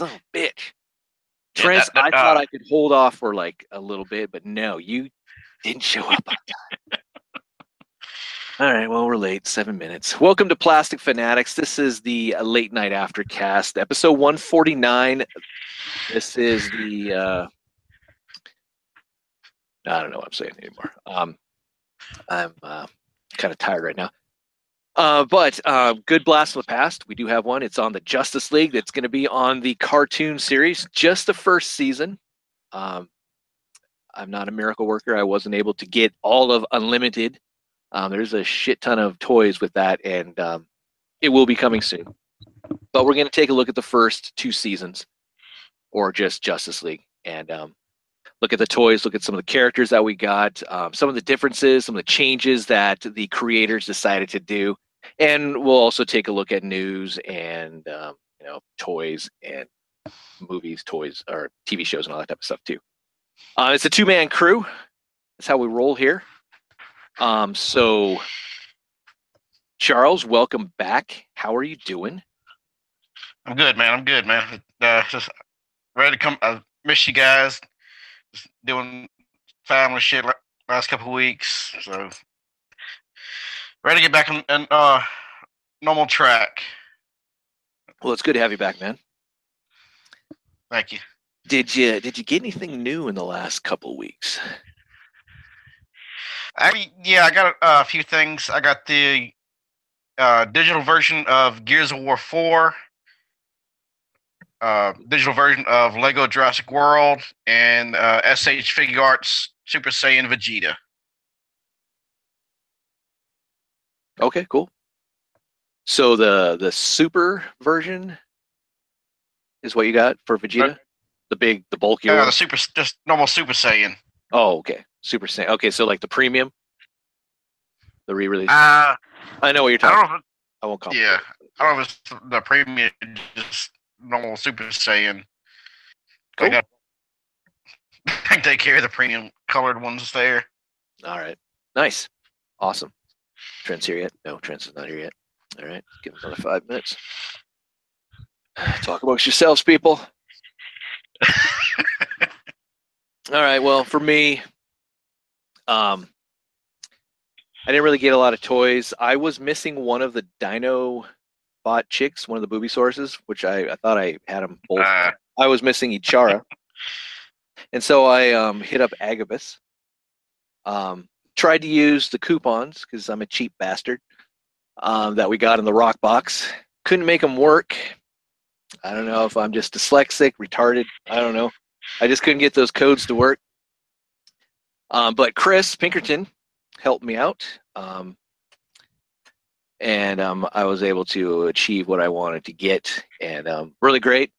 son of a bitch. Yeah, Trent, that- that, I thought uh, I could hold off for like a little bit, but no, you didn't show up on time. All right, well, we're late, seven minutes. Welcome to Plastic Fanatics. This is the uh, late night aftercast, episode 149. This is the, uh, I don't know what I'm saying anymore. Um, I'm uh, kind of tired right now. Uh, but uh, good blast from the past. We do have one. It's on the Justice League. That's going to be on the cartoon series, just the first season. Um, I'm not a miracle worker. I wasn't able to get all of Unlimited. Um, there's a shit ton of toys with that, and um, it will be coming soon. But we're going to take a look at the first two seasons, or just Justice League, and um, look at the toys, look at some of the characters that we got, um, some of the differences, some of the changes that the creators decided to do, and we'll also take a look at news and um, you know toys and movies, toys or TV shows and all that type of stuff too. Uh, it's a two man crew. That's how we roll here. Um, so, Charles, welcome back. How are you doing? I'm good, man. I'm good, man. Uh, just ready to come. I miss you guys. Just doing family shit last couple weeks, so ready to get back on, on uh, normal track. Well, it's good to have you back, man. Thank you. Did you did you get anything new in the last couple weeks? I yeah, I got a, a few things. I got the uh, digital version of Gears of War Four, uh, digital version of Lego Jurassic World, and uh, SH Figure Arts Super Saiyan Vegeta. Okay, cool. So the the super version is what you got for Vegeta, the big, the bulkier Uh, the Super, just normal Super Saiyan. Oh, okay, super Saiyan. Okay, so like the premium, the re-release. Uh, I know what you're I talking. don't know. If, I won't call. yeah, I don't know if it's the premium, just normal Super Saiyan. Cool. I got. I think they carry the premium colored ones there. All right, nice, awesome. Trent's here yet? No, Trent's not here yet. All right, give him another five minutes. Talk amongst yourselves, people. All right. Well, for me, um, I didn't really get a lot of toys. I was missing one of the Dino Bot chicks, one of the booby sources, which I, I thought I had them both. Uh, I was missing Ichara, and so I um, hit up Agabus. Um, tried to use the coupons because I'm a cheap bastard um, that we got in the rock box. Couldn't make them work. I don't know if I'm just dyslexic, retarded. I don't know. I just couldn't get those codes to work. Um, but Chris Pinkerton helped me out, um, and um, I was able to achieve what I wanted to get, and um, really great.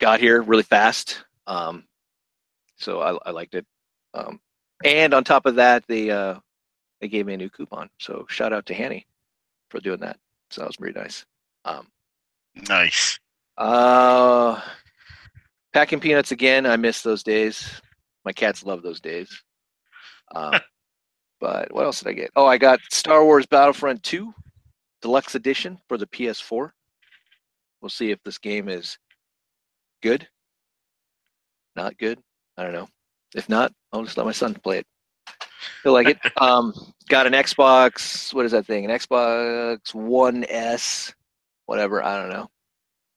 Got here really fast, um, so I, I liked it. Um, and on top of that, they uh, they gave me a new coupon. So shout out to Hanny for doing that. So that was pretty nice. Um, nice. uh, packing peanuts again. I miss those days. My cats love those days. Um, but what else did I get? Oh, I got Star Wars Battlefront 2 Deluxe Edition for the PS4. We'll see if this game is good. Not good. I don't know. If not, I'll just let my son play it. He'll like it. Um, got an Xbox. What is that thing? An Xbox One S, whatever. I don't know.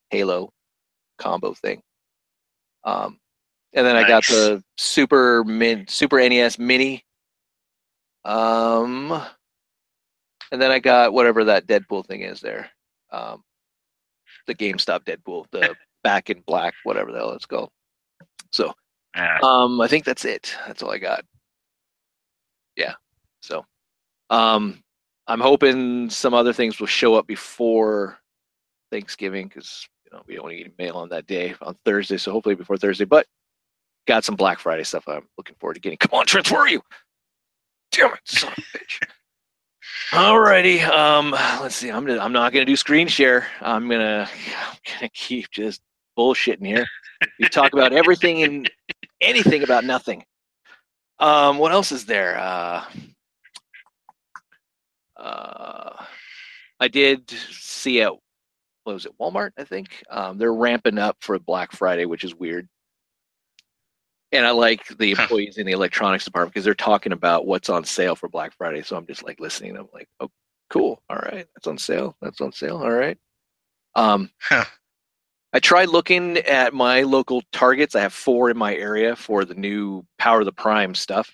Halo combo thing. Um, and then I got the Super Min Super NES Mini. Um, and then I got whatever that Deadpool thing is there. Um, the GameStop Deadpool, the back in black, whatever the hell it's called. So. Um, I think that's it. That's all I got. Yeah. So, um, I'm hoping some other things will show up before Thanksgiving because you know we don't get mail on that day on Thursday. So hopefully before Thursday. But got some Black Friday stuff I'm looking forward to getting. Come on, Trent, where are you? Damn it, son of a bitch. Alrighty. Um, let's see. I'm gonna, I'm not gonna do screen share. I'm gonna I'm gonna keep just bullshitting here. You talk about everything and anything about nothing. Um, what else is there? Uh, uh, I did see at what was it Walmart? I think um, they're ramping up for Black Friday, which is weird. And I like the employees in the electronics department because they're talking about what's on sale for Black Friday. So I'm just like listening. I'm like, oh, cool. All right, that's on sale. That's on sale. All right. Um. I tried looking at my local targets. I have four in my area for the new Power of the Prime stuff.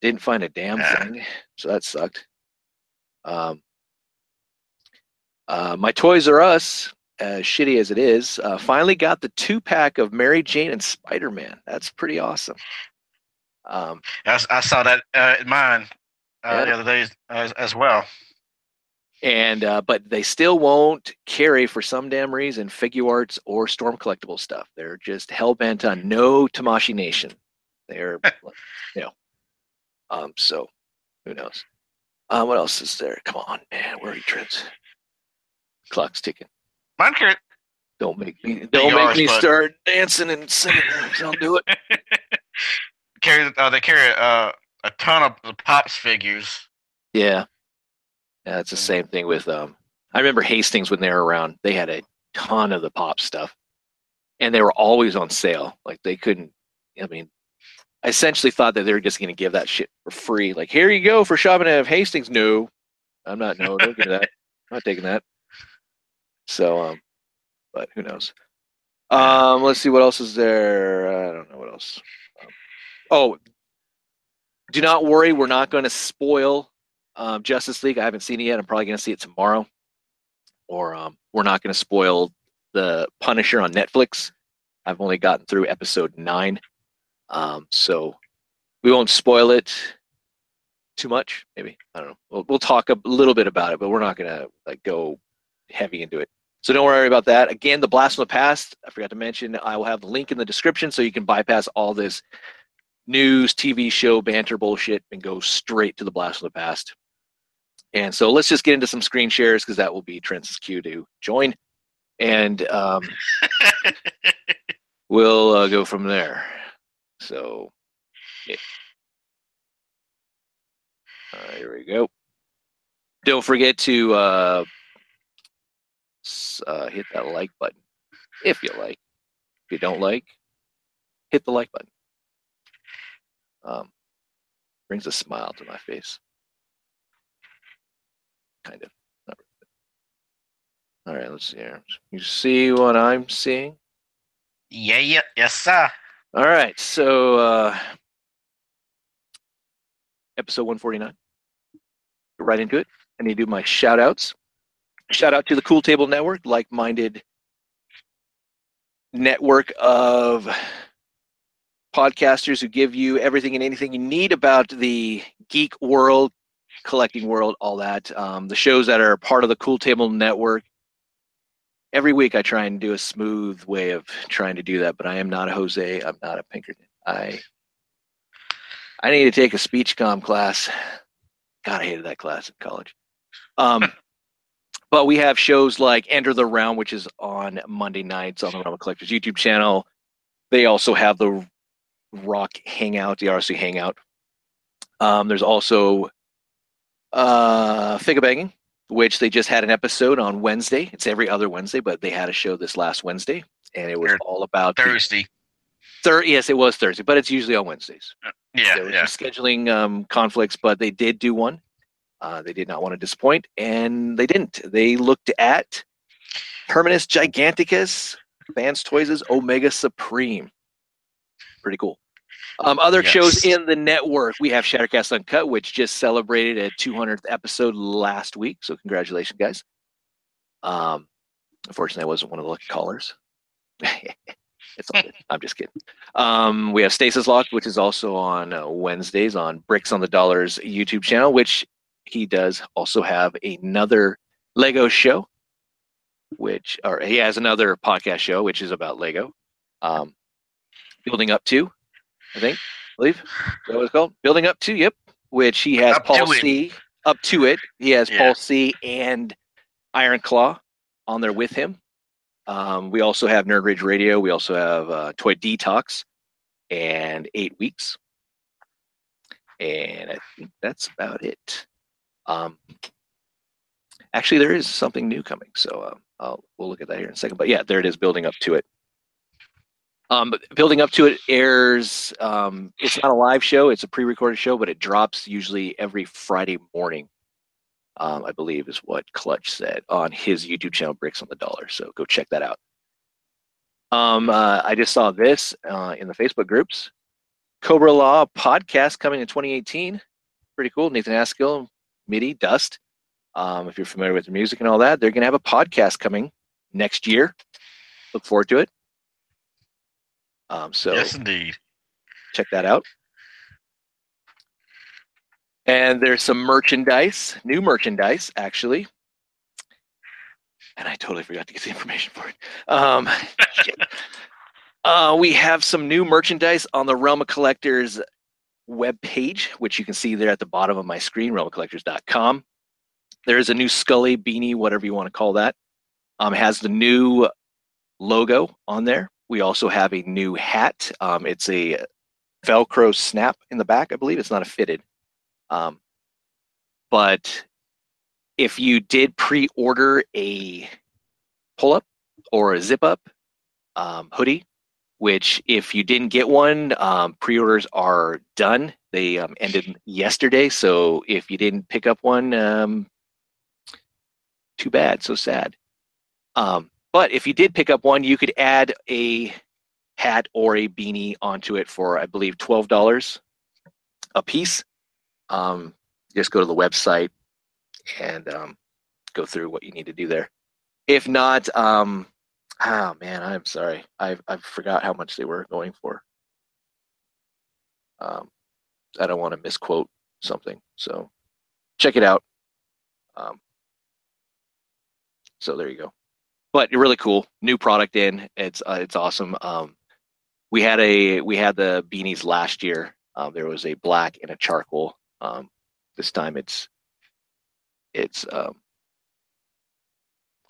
Didn't find a damn Ah. thing, so that sucked. Um, uh, my Toys R Us, as shitty as it is, uh, finally got the two pack of Mary Jane and Spider Man. That's pretty awesome. Um, I, I saw that uh, in mine uh, Yeah. the other day as, as well. And uh, but they still won't carry for some damn reason figure arts or storm collectible stuff. They're just hell bent on no Tamashii Nation. They're you know, um. So who knows? Uh, what else is there? Come on, man. Where are you, Trent? Clock's ticking. Mine Don't make me. Don't make me but- start dancing and singing. Don't do it. carry uh, they carry uh, a ton of the pops figures. Yeah. Yeah, it's the same thing with um I remember Hastings when they were around, they had a ton of the pop stuff. And they were always on sale. Like they couldn't I mean I essentially thought that they were just gonna give that shit for free. Like, here you go for shopping at Hastings. No. I'm not no, don't give me that. I'm not taking that. So um but who knows? Um let's see what else is there. I don't know what else. Um, oh do not worry, we're not going to spoil um, Justice League. I haven't seen it yet. I'm probably going to see it tomorrow. Or um, we're not going to spoil the Punisher on Netflix. I've only gotten through episode nine, um, so we won't spoil it too much. Maybe I don't know. We'll, we'll talk a little bit about it, but we're not going to like go heavy into it. So don't worry about that. Again, the Blast from the Past. I forgot to mention. I will have the link in the description so you can bypass all this news, TV show banter bullshit and go straight to the blast from the past. And so let's just get into some screen shares because that will be Trent's cue to join, and um, we'll uh, go from there. So, yeah. Right, here we go. Don't forget to uh, uh, hit that like button if you like. If you don't like, hit the like button um, brings a smile to my face. Kind of. All right, let's see here. You see what I'm seeing? Yeah, yeah, yes, sir. All right, so uh, episode 149. Get right into it. I need to do my shout outs. Shout out to the Cool Table Network, like minded network of podcasters who give you everything and anything you need about the geek world, collecting world, all that. Um, the shows that are part of the Cool Table Network. Every week, I try and do a smooth way of trying to do that, but I am not a Jose. I'm not a Pinkerton. I I need to take a speech comm class. God, I hated that class in college. Um, but we have shows like Enter the Realm, which is on Monday nights on the Realm of Collectors YouTube channel. They also have the Rock Hangout, the RC Hangout. Um, there's also uh, Figure Banging, which they just had an episode on Wednesday. It's every other Wednesday, but they had a show this last Wednesday, and it was all about the Thursday. thir- yes, it was Thursday, but it's usually on Wednesdays. Yeah, there yeah. scheduling um, conflicts, but they did do one. Uh, they did not want to disappoint, and they didn't. They looked at Terminus Giganticus, Fans Toys' Omega Supreme. Pretty cool. Um, other Yes. shows in the network, we have Shattercast Uncut, which just celebrated a 200th episode last week. So congratulations, guys. Um, unfortunately, I wasn't one of the lucky callers. it's all good. I'm just kidding. Um, we have Stasis Locked, which is also on uh, Wednesdays on Bricks on the Dollars YouTube channel, which he does also have another Lego show, which, or he has another podcast show, which is about Lego. Um, building up to, I think, I believe. That was called? Building up to, yep. Which he has Up Paul to it. C. Up to it. He has Yeah. Paul C. and Iron Claw on there with him. Um, we also have Nerd Rage Radio. We also have uh, Toy Detox and Eight Weeks. And I think that's about it. Um, actually, there is something new coming. So uh, Uh, we'll look at that here in a second. But yeah, there it is, building up to it. Um, building up to it airs. Um, it's not a live show; it's a pre-recorded show, but it drops usually every Friday morning. Um, I believe is what Clutch said on his YouTube channel, Bricks on the Dollar. So go check that out. Um, uh, I just saw this uh, in the Facebook groups. Cobra Law podcast coming in 2018. Pretty cool. Nathan Askill, MIDI, Dust. Um, if you're familiar with the music and all that, they're going to have a podcast coming next year. Look forward to it. Um, so yes, indeed. Check that out. And there's some merchandise, new merchandise actually. And I totally forgot to get the information for it. Um, uh, we have some new merchandise on the Realm of Collectors web page, which you can see there at the bottom of my screen, realmofcollectors.com. There's a new Scully beanie, whatever you want to call that. Um, has the new logo on there. We also have a new hat. Um, it's a Velcro snap in the back, I believe. It's not a fitted. Um, but if you did pre-order a pull-up or a zip-up um, hoodie, which if you didn't get one, um, pre-orders are done. They um, ended yesterday, so if you didn't pick up one, um, too bad, so sad. Um, but if you did pick up one, you could add a hat or a beanie onto it for, I believe, twelve dollars a piece. Um, just go to the website and um, go through what you need to do there. If not, um, oh man, I'm sorry, I I've forgot how much they were going for. Um, I don't want to misquote something, so check it out. Um, so there you go. But really cool, new product in. It's uh, it's awesome. Um, we had a we had the beanies last year. Um, there was a black and a charcoal. Um, this time it's it's um,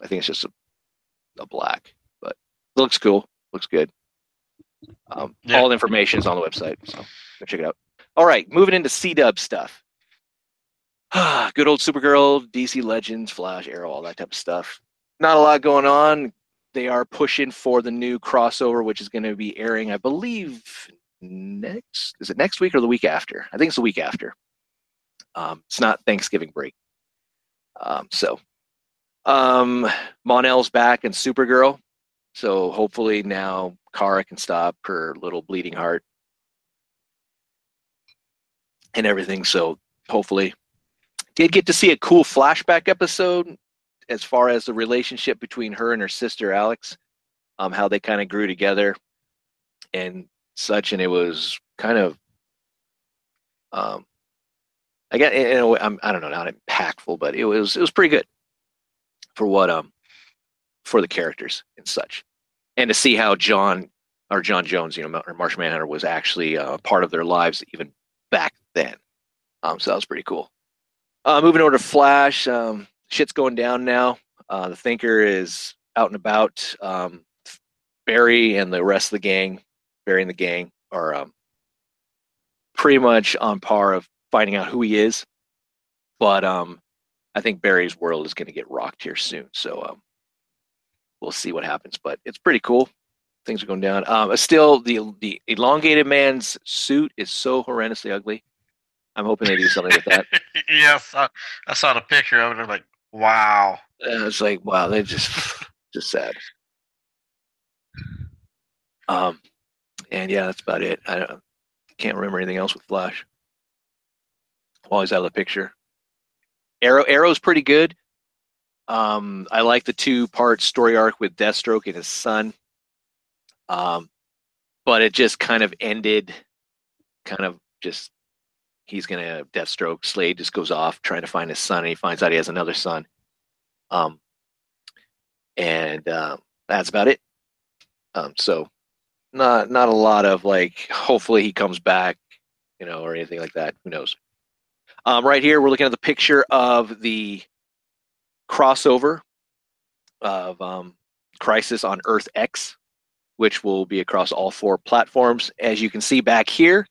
I think it's just a, a black, but it looks cool. Looks good. Um, yeah. All the information is on the website, so go check it out. All right, moving into C Dub stuff. Good old Supergirl, DC Legends, Flash, Arrow, all that type of stuff. Not a lot going on. They are pushing for the new crossover, which is going to be airing, I believe, next. Is it next week or the week after? I think it's the week after. Um, it's not Thanksgiving break. Um, so, um, Mon-El's back and Supergirl. So hopefully now Kara can stop her little bleeding heart and everything. So hopefully, did get to see a cool flashback episode as far as the relationship between her and her sister Alex, um, how they kind of grew together and such, and it was kind of, um, I get, you know, I'm, I don't know, not impactful, but it was it was pretty good for what um for the characters and such, and to see how John or John Jones, you know, or Martian Manhunter was actually uh, part of their lives even back then. Um, so that was pretty cool. Uh, moving over to Flash, um, shit's going down now. Uh, the Thinker is out and about. Um, Barry and the rest of the gang, Barry and the gang, are um, pretty much on par of finding out who he is. But um, I think Barry's world is going to get rocked here soon. So um, we'll see what happens. But it's pretty cool. Things are going down. Um, still, the the elongated man's suit is so horrendously ugly. I'm hoping they do something with that. yes, I, I saw the picture of it. I'm like, wow. And it's like, wow, they just just sad. Um, and yeah, that's about it. I don't, can't remember anything else with Flash. Always out of the picture. Arrow Arrow's pretty good. Um, I like the two part story arc with Deathstroke and his son. Um, but it just kind of ended, kind of just he's gonna have Deathstroke. Slade just goes off trying to find his son, and he finds out he has another son. Um, and uh, that's about it. Um, so not not a lot of like. Hopefully he comes back, you know, or anything like that. Who knows? Um, right here, we're looking at the picture of the crossover of um, Crisis on Earth X, which will be across all four platforms. As you can see back here,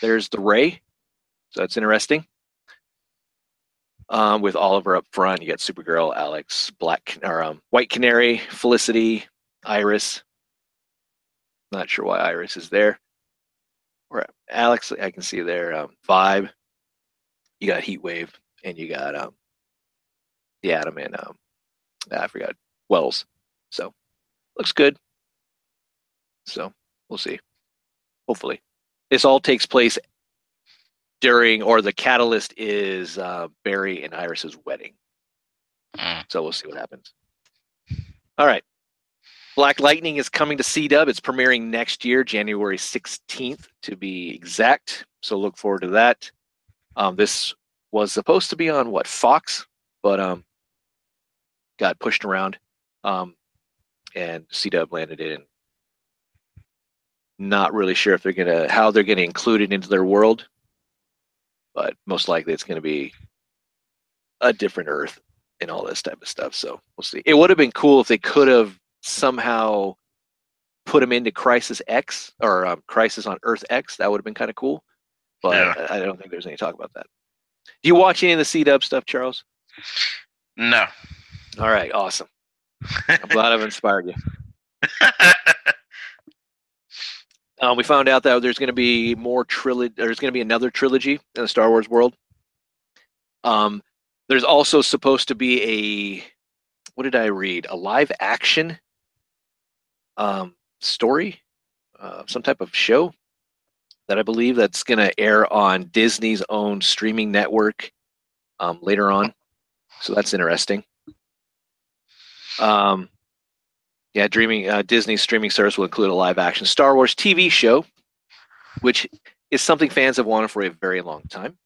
there's the Ray. So that's interesting. um, with Oliver up front. You got Supergirl, Alex, Black or um, White Canary, Felicity, Iris. Not sure why Iris is there. Or Alex, I can see there. Um, Vibe. You got Heat Wave, and you got um, the Atom and um, I forgot Wells. So looks good. So we'll see. Hopefully, this all takes place during, or the catalyst is uh, Barry and Iris's wedding. Mm. So we'll see what happens. All right. Black Lightning is coming to C Dub. It's premiering next year, January 16th to be exact. So look forward to that. Um, this was supposed to be on what Fox, but um, got pushed around, um, and C Dub landed in. Not really sure if they're gonna how they're gonna include it into their world, but most likely it's gonna be a different Earth and all this type of stuff. So we'll see. It would have been cool if they could have somehow put him into Crisis X or um, Crisis on Earth X. That would have been kind of cool, but Yeah. I I don't think there's any talk about that. Do you watch any of the C Dub stuff, Charles? No. All right, awesome. I'm glad I've inspired you. Um, we found out that there's going to be more trilogy. There's going to be another trilogy in the Star Wars world. Um, there's also supposed to be a what did I read? A live action um, story, uh, some type of show that I believe that's going to air on Disney's own streaming network um, later on. So that's interesting. Um, yeah, dreaming uh, Disney's streaming service will include a live action Star Wars TV show, which is something fans have wanted for a very long time.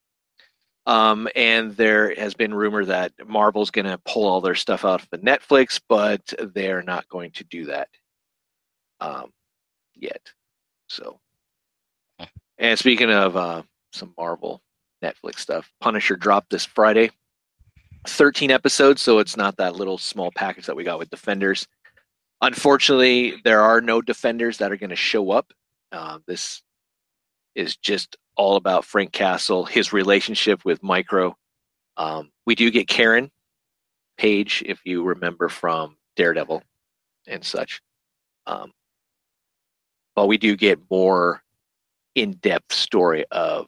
Um, and there has been rumor that Marvel's going to pull all their stuff out of Netflix, but they're not going to do that um, yet. So, and speaking of uh, some Marvel Netflix stuff, Punisher dropped this Friday. 13 episodes, so it's not that little small package that we got with Defenders. Unfortunately, there are no Defenders that are going to show up. Uh, this is just all about Frank Castle, his relationship with Micro. Um, we do get Karen Page, if you remember from Daredevil and such. Um, but we do get more in-depth story of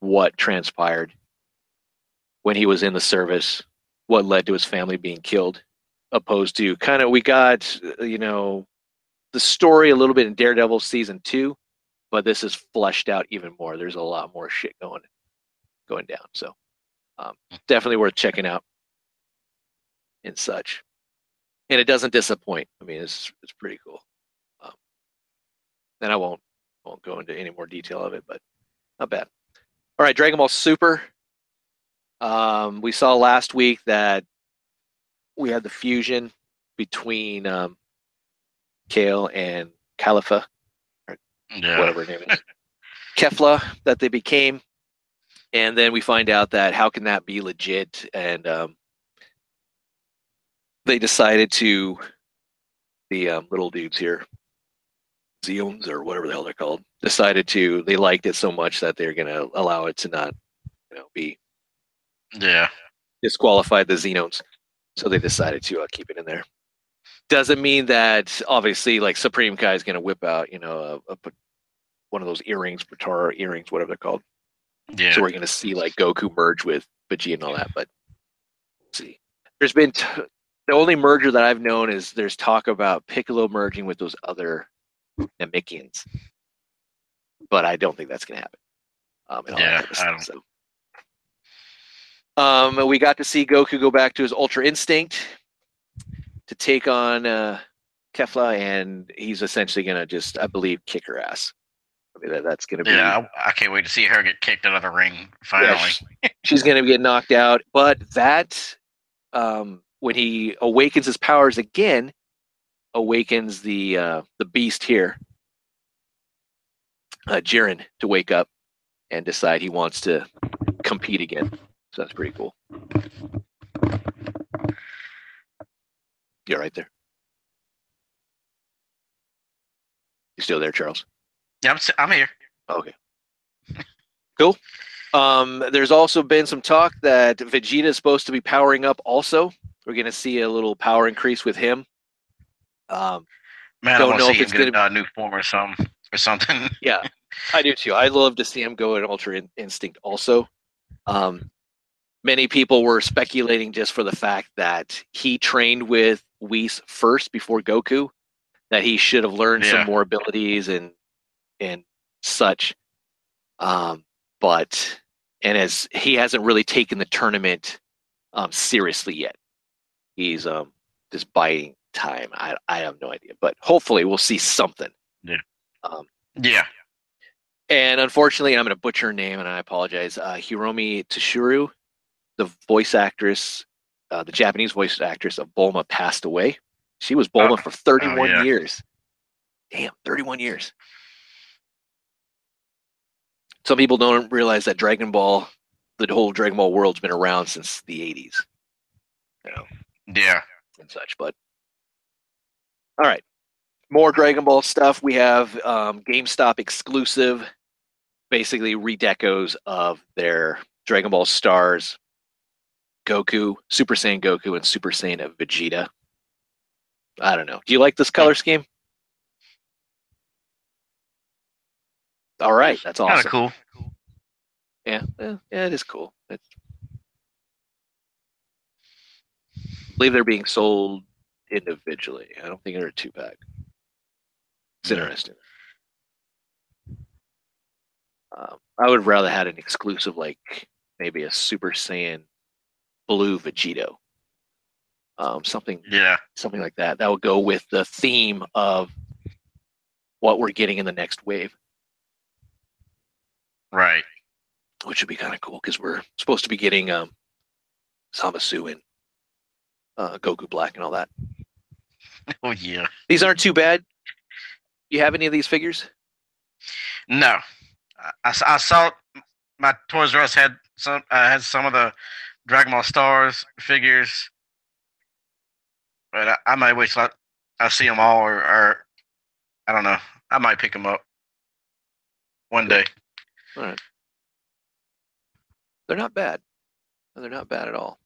what transpired when he was in the service, what led to his family being killed, opposed to kind of we got you know the story a little bit in Daredevil season two, but this is fleshed out even more. There's a lot more shit going going down. So um, definitely worth checking out and such. And it doesn't disappoint. I mean, it's it's pretty cool. Um, and I won't won't go into any more detail of it, but not bad. All right, Dragon Ball Super. Um, we saw last week that we had the fusion between um, Kale and Califa, Yeah. whatever her name is, Kefla, that they became. And then we find out that how can that be legit? And um, they decided to, the um, little dudes here, Zeons or whatever the hell they're called, decided to, they liked it so much that they're going to allow it to not, you know, be Yeah. disqualified the Xenons. So they decided to uh, keep it in there. Doesn't mean that obviously like Supreme Kai is going to whip out, you know, a, a, one of those earrings, Potara earrings, whatever they're called. Yeah. So we're going to see like Goku merge with Vegeta and all that. But see, there's been t- the only merger that I've known is there's talk about Piccolo merging with those other Namekians, but I don't think that's going to happen. Um, and all that Yeah, of I stuff, so. Um, we got to see Goku go back to his Ultra Instinct to take on uh, Kefla, and he's essentially going to just, I believe, kick her ass. I mean, that, that's going to be. Yeah. I, I can't wait to see her get kicked out of the ring finally. Yeah, she's going to get knocked out. But that, um, when he awakens his powers again, awakens the uh, the beast here, uh, Jiren, to wake up and decide he wants to compete again. So that's pretty cool. You're right there. You still there, Charles? Yeah, I'm, I'm here. Okay. Cool. Um, there's also been some talk that Vegeta is supposed to be powering up. Also, we're going to see a little power increase with him. Um, Man, Don't I want know to if see him it's get gonna- a uh, new form or something or something. yeah, I do too. I'd love to see him go in Ultra In- Instinct. Also, um, many people were speculating just for the fact that he trained with Whis first before Goku, that he should have learned Yeah. some more abilities and and such. Um, but and as he hasn't really taken the tournament um, seriously yet, he's um, just biding time. I I have no idea, but hopefully we'll see something. Yeah. Um, yeah. and unfortunately, I'm going to butcher her name, and I apologize. Uh, Hiromi Toshiro, the voice actress, uh, the Japanese voice actress of Bulma, passed away. She was Bulma Oh. for 31 yeah. years. Damn, 31 years. Some people don't realize that Dragon Ball, the whole Dragon Ball world's been around since the 80s, you know, Yeah. and such. But all right, more Dragon Ball stuff. We have um, GameStop exclusive, basically redecos of their Dragon Ball stars, Goku, Super Saiyan Goku, and Super Saiyan Vegeta. I don't know. Do you like this color scheme? All right, that's Kind awesome. of cool. Yeah, yeah, yeah, it is cool. It's, I believe they're being sold individually. I don't think they're a two pack. It's interesting. Um, I would rather had an exclusive, like maybe a Super Saiyan Blue Vegito, um, something Yeah. something like that. That would go with the theme of what we're getting in the next wave, Right. which would be kind of cool because we're supposed to be getting um, Zamasu and uh, Goku Black and all that. Oh yeah. These aren't too bad. You have any of these figures? No. I saw my Toys R Us had some uh, had some of the Dragon Ball Stars figures, but I, I might wait till I, I see them all, or, or I don't know. I might pick them up one day. All right. They're not bad. No, They're not bad at all.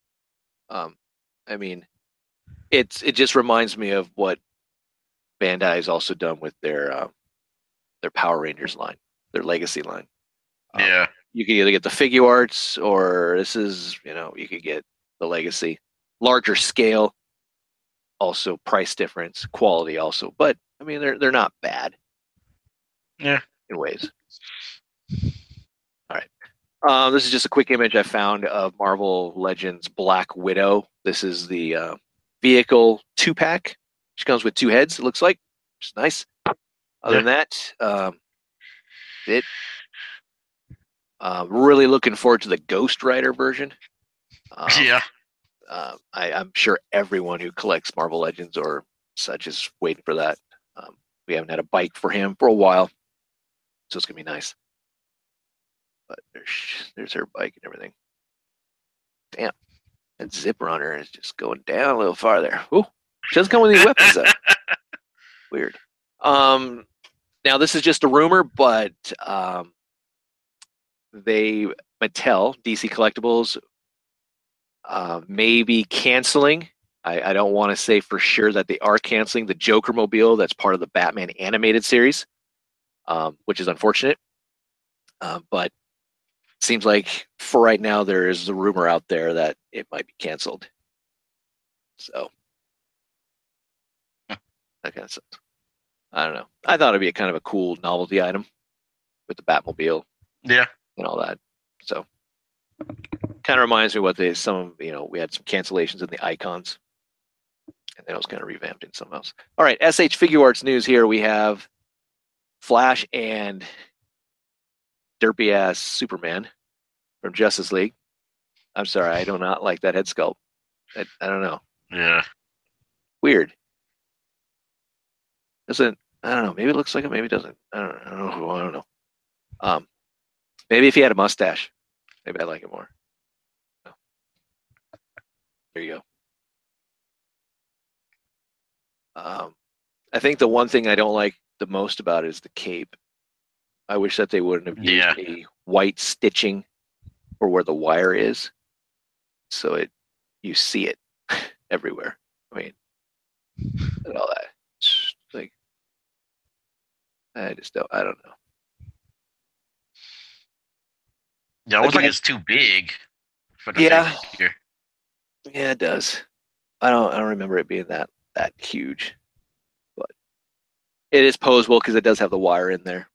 Um, I mean, it's it just reminds me of what Bandai has also done with their uh, their Power Rangers line, their Legacy line. Um, Yeah. You could either get the figure arts or this is you know you could get the legacy. Larger scale also price difference quality also but i mean they're they're not bad. Yeah. in ways all right. Um, this is just a quick image i found of marvel legends black widow. This is the uh, vehicle two pack which comes with two heads it looks like which is nice. Other Yeah. than that um, it uh, really looking forward to the Ghost Rider version. Um, yeah. uh, I, I'm sure everyone who collects Marvel Legends or such is waiting for that. Um, we haven't had a bike for him for a while, so it's gonna be nice. But there's there's her bike and everything. Damn, that zip runner is just going down a little farther. Ooh, she doesn't come with any weapons though. Weird. Um, now this is just a rumor, but um, they Mattel DC Collectibles uh, may be canceling. I, I don't want to say for sure that they are canceling the Joker Mobile that's part of the Batman animated series, um, which is unfortunate. Uh, but seems like for right now there is a rumor out there that it might be canceled. So that kind of sucks. I don't know. I thought it'd be a kind of a cool novelty item with the Batmobile Yeah. And all that. So kind of reminds me what they some you know we had some cancellations in the icons, and then it was kind of revamped in something else. All right, SH Figure Arts news here. We have Flash and derpy ass Superman from Justice League. I'm sorry, I do not like that head sculpt. I, I don't know. Yeah. Weird. Doesn't I don't know. Maybe it looks like it. Maybe it doesn't. I don't. I don't know. I don't know. Um, maybe if he had a mustache, maybe I like it more. No. There you go. Um, I think the one thing I don't like the most about it is the cape. I wish that they wouldn't have used Yeah. a white stitching or where the wire is, so it you see it everywhere. I mean, and all that. It's like I just don't. I don't know. Yeah, it looks like it's too big for the Yeah. Yeah, it does. I don't. I don't remember it being that that huge, but it is posable because it does have the wire in there.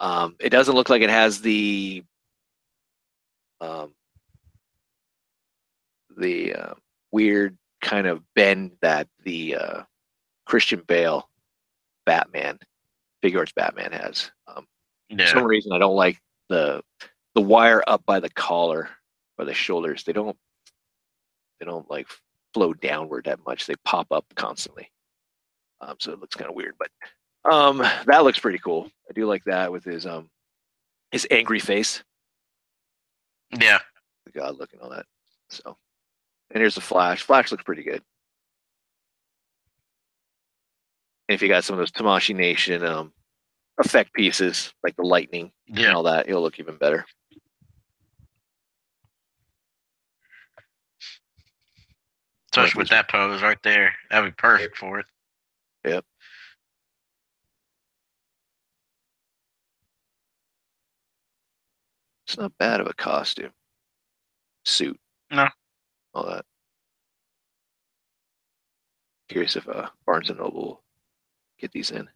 Um, it doesn't look like it has the um, the uh, weird kind of bend that the uh, Christian Bale Batman figure arts Batman has. Um, for Yeah. some reason I don't like the the wire up by the collar or the shoulders. They don't they don't like flow downward that much. They pop up constantly. Um, so it looks kind of weird, but um, that looks pretty cool. I do like that with his um his angry face, Yeah. the god look and all that. So and here's the flash. Flash looks pretty good. And if you got some of those Tamashii Nation um effect pieces like the lightning and Yeah. all that, it'll look even better. Especially with that pose right there. That'd be perfect for it. Yep. It's not bad of a costume. Suit. No. All that. Curious if uh, Barnes and Noble will get these in.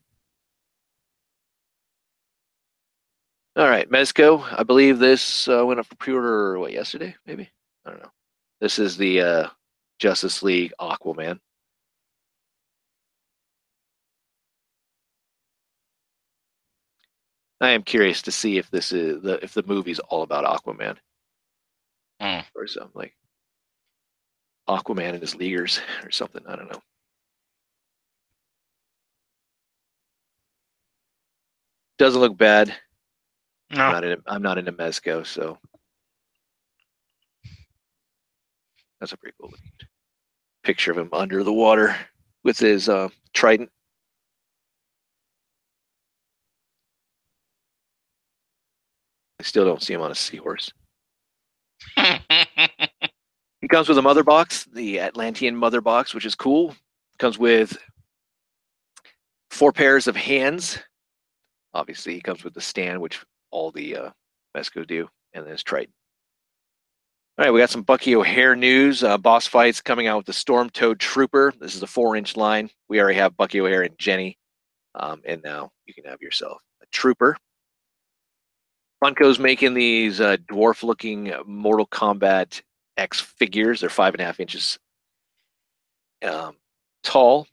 All right, Mezco. I believe this uh, went up for pre-order what yesterday, maybe. I don't know. This is the uh, Justice League Aquaman. I am curious to see if this is the if the movie's all about Aquaman Hmm. or something like Aquaman and his leaguers or something. I don't know. Doesn't look bad. I'm not in, I'm not into Mezco, so that's a pretty cool looking picture of him under the water with his uh, trident. I still don't see him on a seahorse. He comes with a mother box, the Atlantean mother box, which is cool. Comes with four pairs of hands. Obviously, he comes with the stand, which all the uh, Mezco do, and then his trident. All right, we got some Bucky O'Hare news. Uh, boss fights coming out with the Storm Toad Trooper. This is a four-inch line. We already have Bucky O'Hare and Jenny, um, and now you can have yourself a Trooper. Funko's making these uh, dwarf-looking Mortal Kombat X figures. They're five and a half inches um, tall.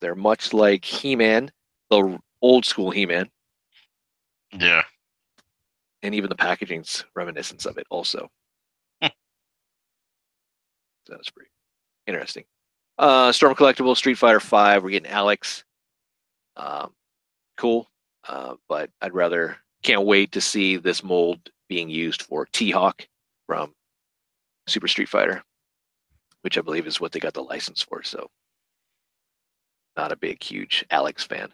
They're much like He-Man, the old school He-Man, yeah. and even the packaging's reminiscence of it. Also, so that's pretty interesting. Uh, Storm Collectible, Street Fighter Five. We're getting Alex. Um, cool, uh, but I'd rather. Can't wait to see this mold being used for T-Hawk from Super Street Fighter, which I believe is what they got the license for. So, not a big, huge Alex fan.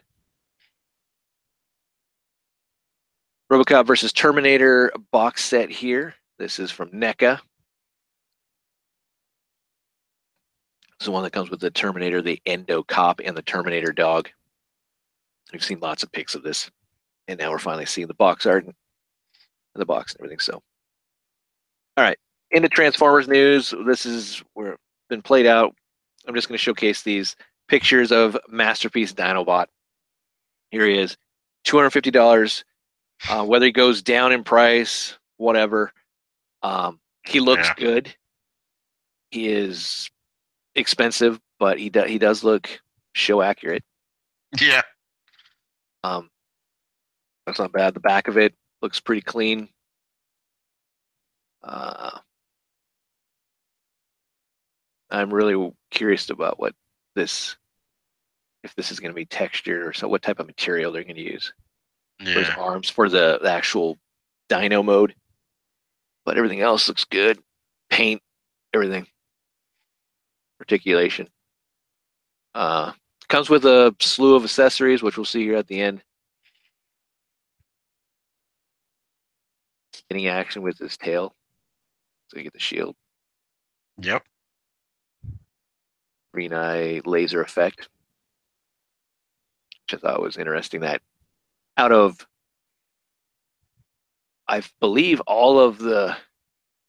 RoboCop versus Terminator box set here. This is from NECA. The one that comes with the Terminator, the Endo Cop, and the Terminator dog. We've seen lots of pics of this, and now we're finally seeing the box art and and the box and everything. So, all right, into Transformers news. This is where been played out. I'm just going to showcase these pictures of Masterpiece Dinobot. Here he is, two hundred fifty dollars. Uh, whether he goes down in price, whatever, um, he looks Yeah. good. He is expensive, but he does he does look show accurate. Yeah. Um, that's not bad. The back of it looks pretty clean. Uh, I'm really curious about what this, if this is going to be textured or so, what type of material they're going to use for his arms for the, the actual dino mode. But everything else looks good. Paint, everything. Articulation. Uh, comes with a slew of accessories, which we'll see here at the end. spinning action with his tail. So you get the shield. Yep. Green eye laser effect. Which I thought was interesting that out of I believe all of the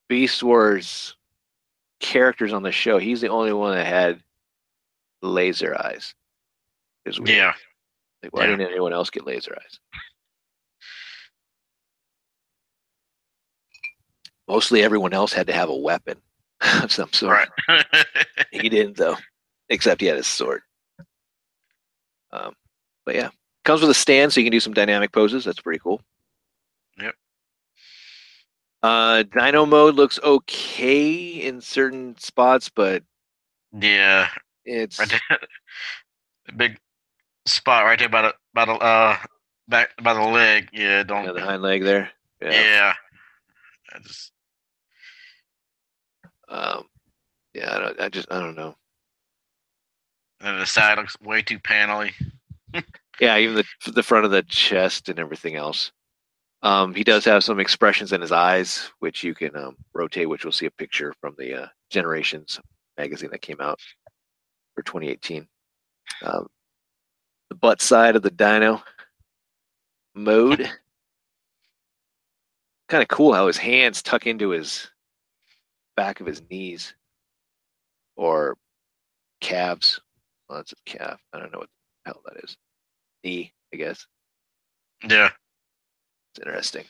Beast Wars characters on the show, he's the only one that had laser eyes. Yeah. Like, why Yeah. didn't anyone else get laser eyes? Mostly everyone else had to have a weapon of some sort. Right. He didn't though, except he had his sword. Um, but yeah, comes with a stand, so you can do some dynamic poses. That's pretty cool. Uh, Dino mode looks okay in certain spots, but yeah. it's. The big spot right there by the by the uh back by the leg. Yeah, don't know, the hind leg there. yeah. I just Um, yeah, I, don't, I just I don't know. and the side looks way too panely. Yeah, even the the front of the chest and everything else. Um, he does have some expressions in his eyes, which you can um, rotate, which we'll see a picture from the uh, Generations magazine that came out for 2018. Um, the butt side of the Dino mode, kind of cool how his hands tuck into his back of his knees or calves. Well, that's a calf. I don't know what the hell that is. Knee, I guess. Yeah. It's interesting.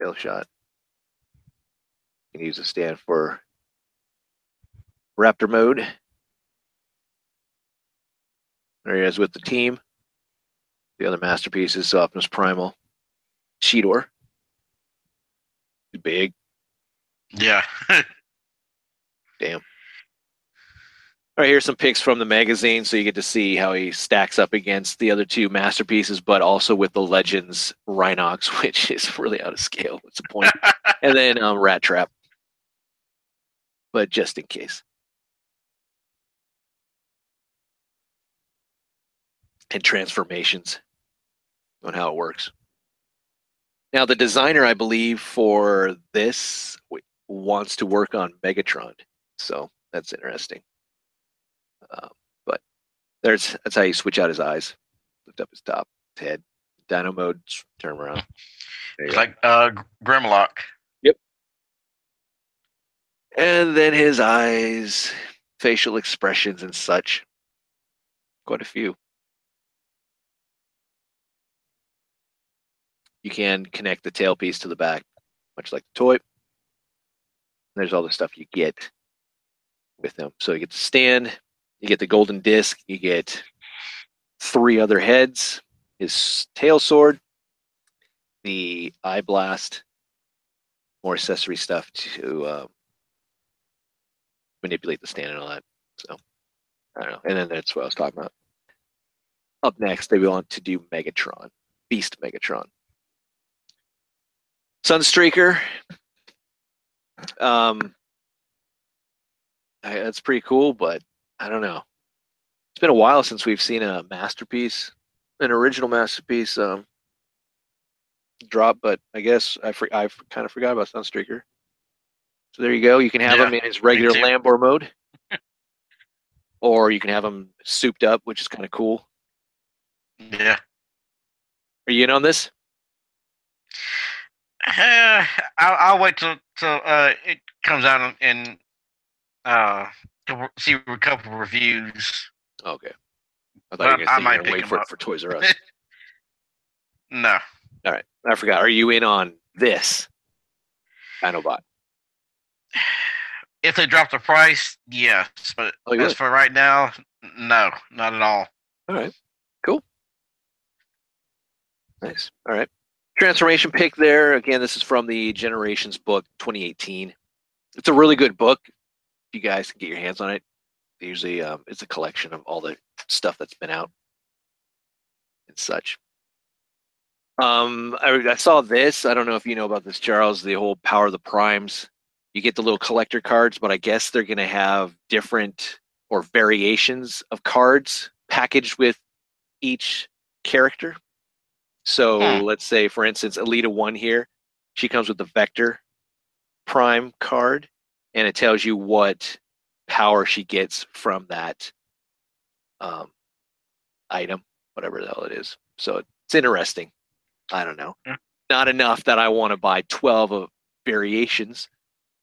Fail shot. You can use a stand for Raptor mode. There he is with the team. The other masterpiece is Optimus Primal, Cheetor. Big. Yeah. All right, here's some pics from the magazine, so you get to see how he stacks up against the other two masterpieces, but also with the Legends Rhinox, which is really out of scale. What's the point? and then um, Rat Trap, but just in case. And transformations on how it works. Now, the designer, I believe, for this wants to work on Megatron, so that's interesting. Um, but there's that's how you switch out his eyes. Lift up his top, his head. Dino mode, turn around. It's like uh Grimlock. Yep. And then his eyes, facial expressions, and such. Quite a few. You can connect the tailpiece to the back, much like the toy. There's all the stuff you get with them. So you get the stand, you get the golden disc, you get three other heads, his tail sword, the eye blast, more accessory stuff to um, manipulate the stand and all that. So I don't know. And then that's what I was talking about. Up next, they want to do Megatron, Beast Megatron. Sunstreaker. Um, that's pretty cool, but I don't know. It's been a while since we've seen a masterpiece, an original masterpiece um, drop. But I guess I for, I kind of forgot about Sunstreaker. So there you go. You can have Yeah, him in his regular. Lambor mode, or you can have him souped up, which is kind of cool. Yeah. Are you in on this? Uh, I'll, I'll wait till till uh, it comes out and uh to see a couple reviews. Okay. I thought you were going might to wait for it for Toys R Us. No, All right. I forgot. Are you in on this? Dinobot. if they drop the price, yes. But Oh, as would? for right now, no, not at all. All right. Cool. Nice. All right. Transformation pick there. Again, this is from the Generations book 2018. It's a really good book. You guys can get your hands on it, usually um, it's a collection of all the stuff that's been out and such. Um, I, I saw this. I don't know if you know about this, Charles. The whole Power of the Primes. You get the little collector cards, but I guess they're going to have different or variations of cards packaged with each character. So Hmm. let's say, for instance, Elita One here, she comes with the Vector Prime card, and it tells you what power she gets from that um, item, whatever the hell it is. So it's interesting. I don't know. Yeah. Not enough that I want to buy twelve of variations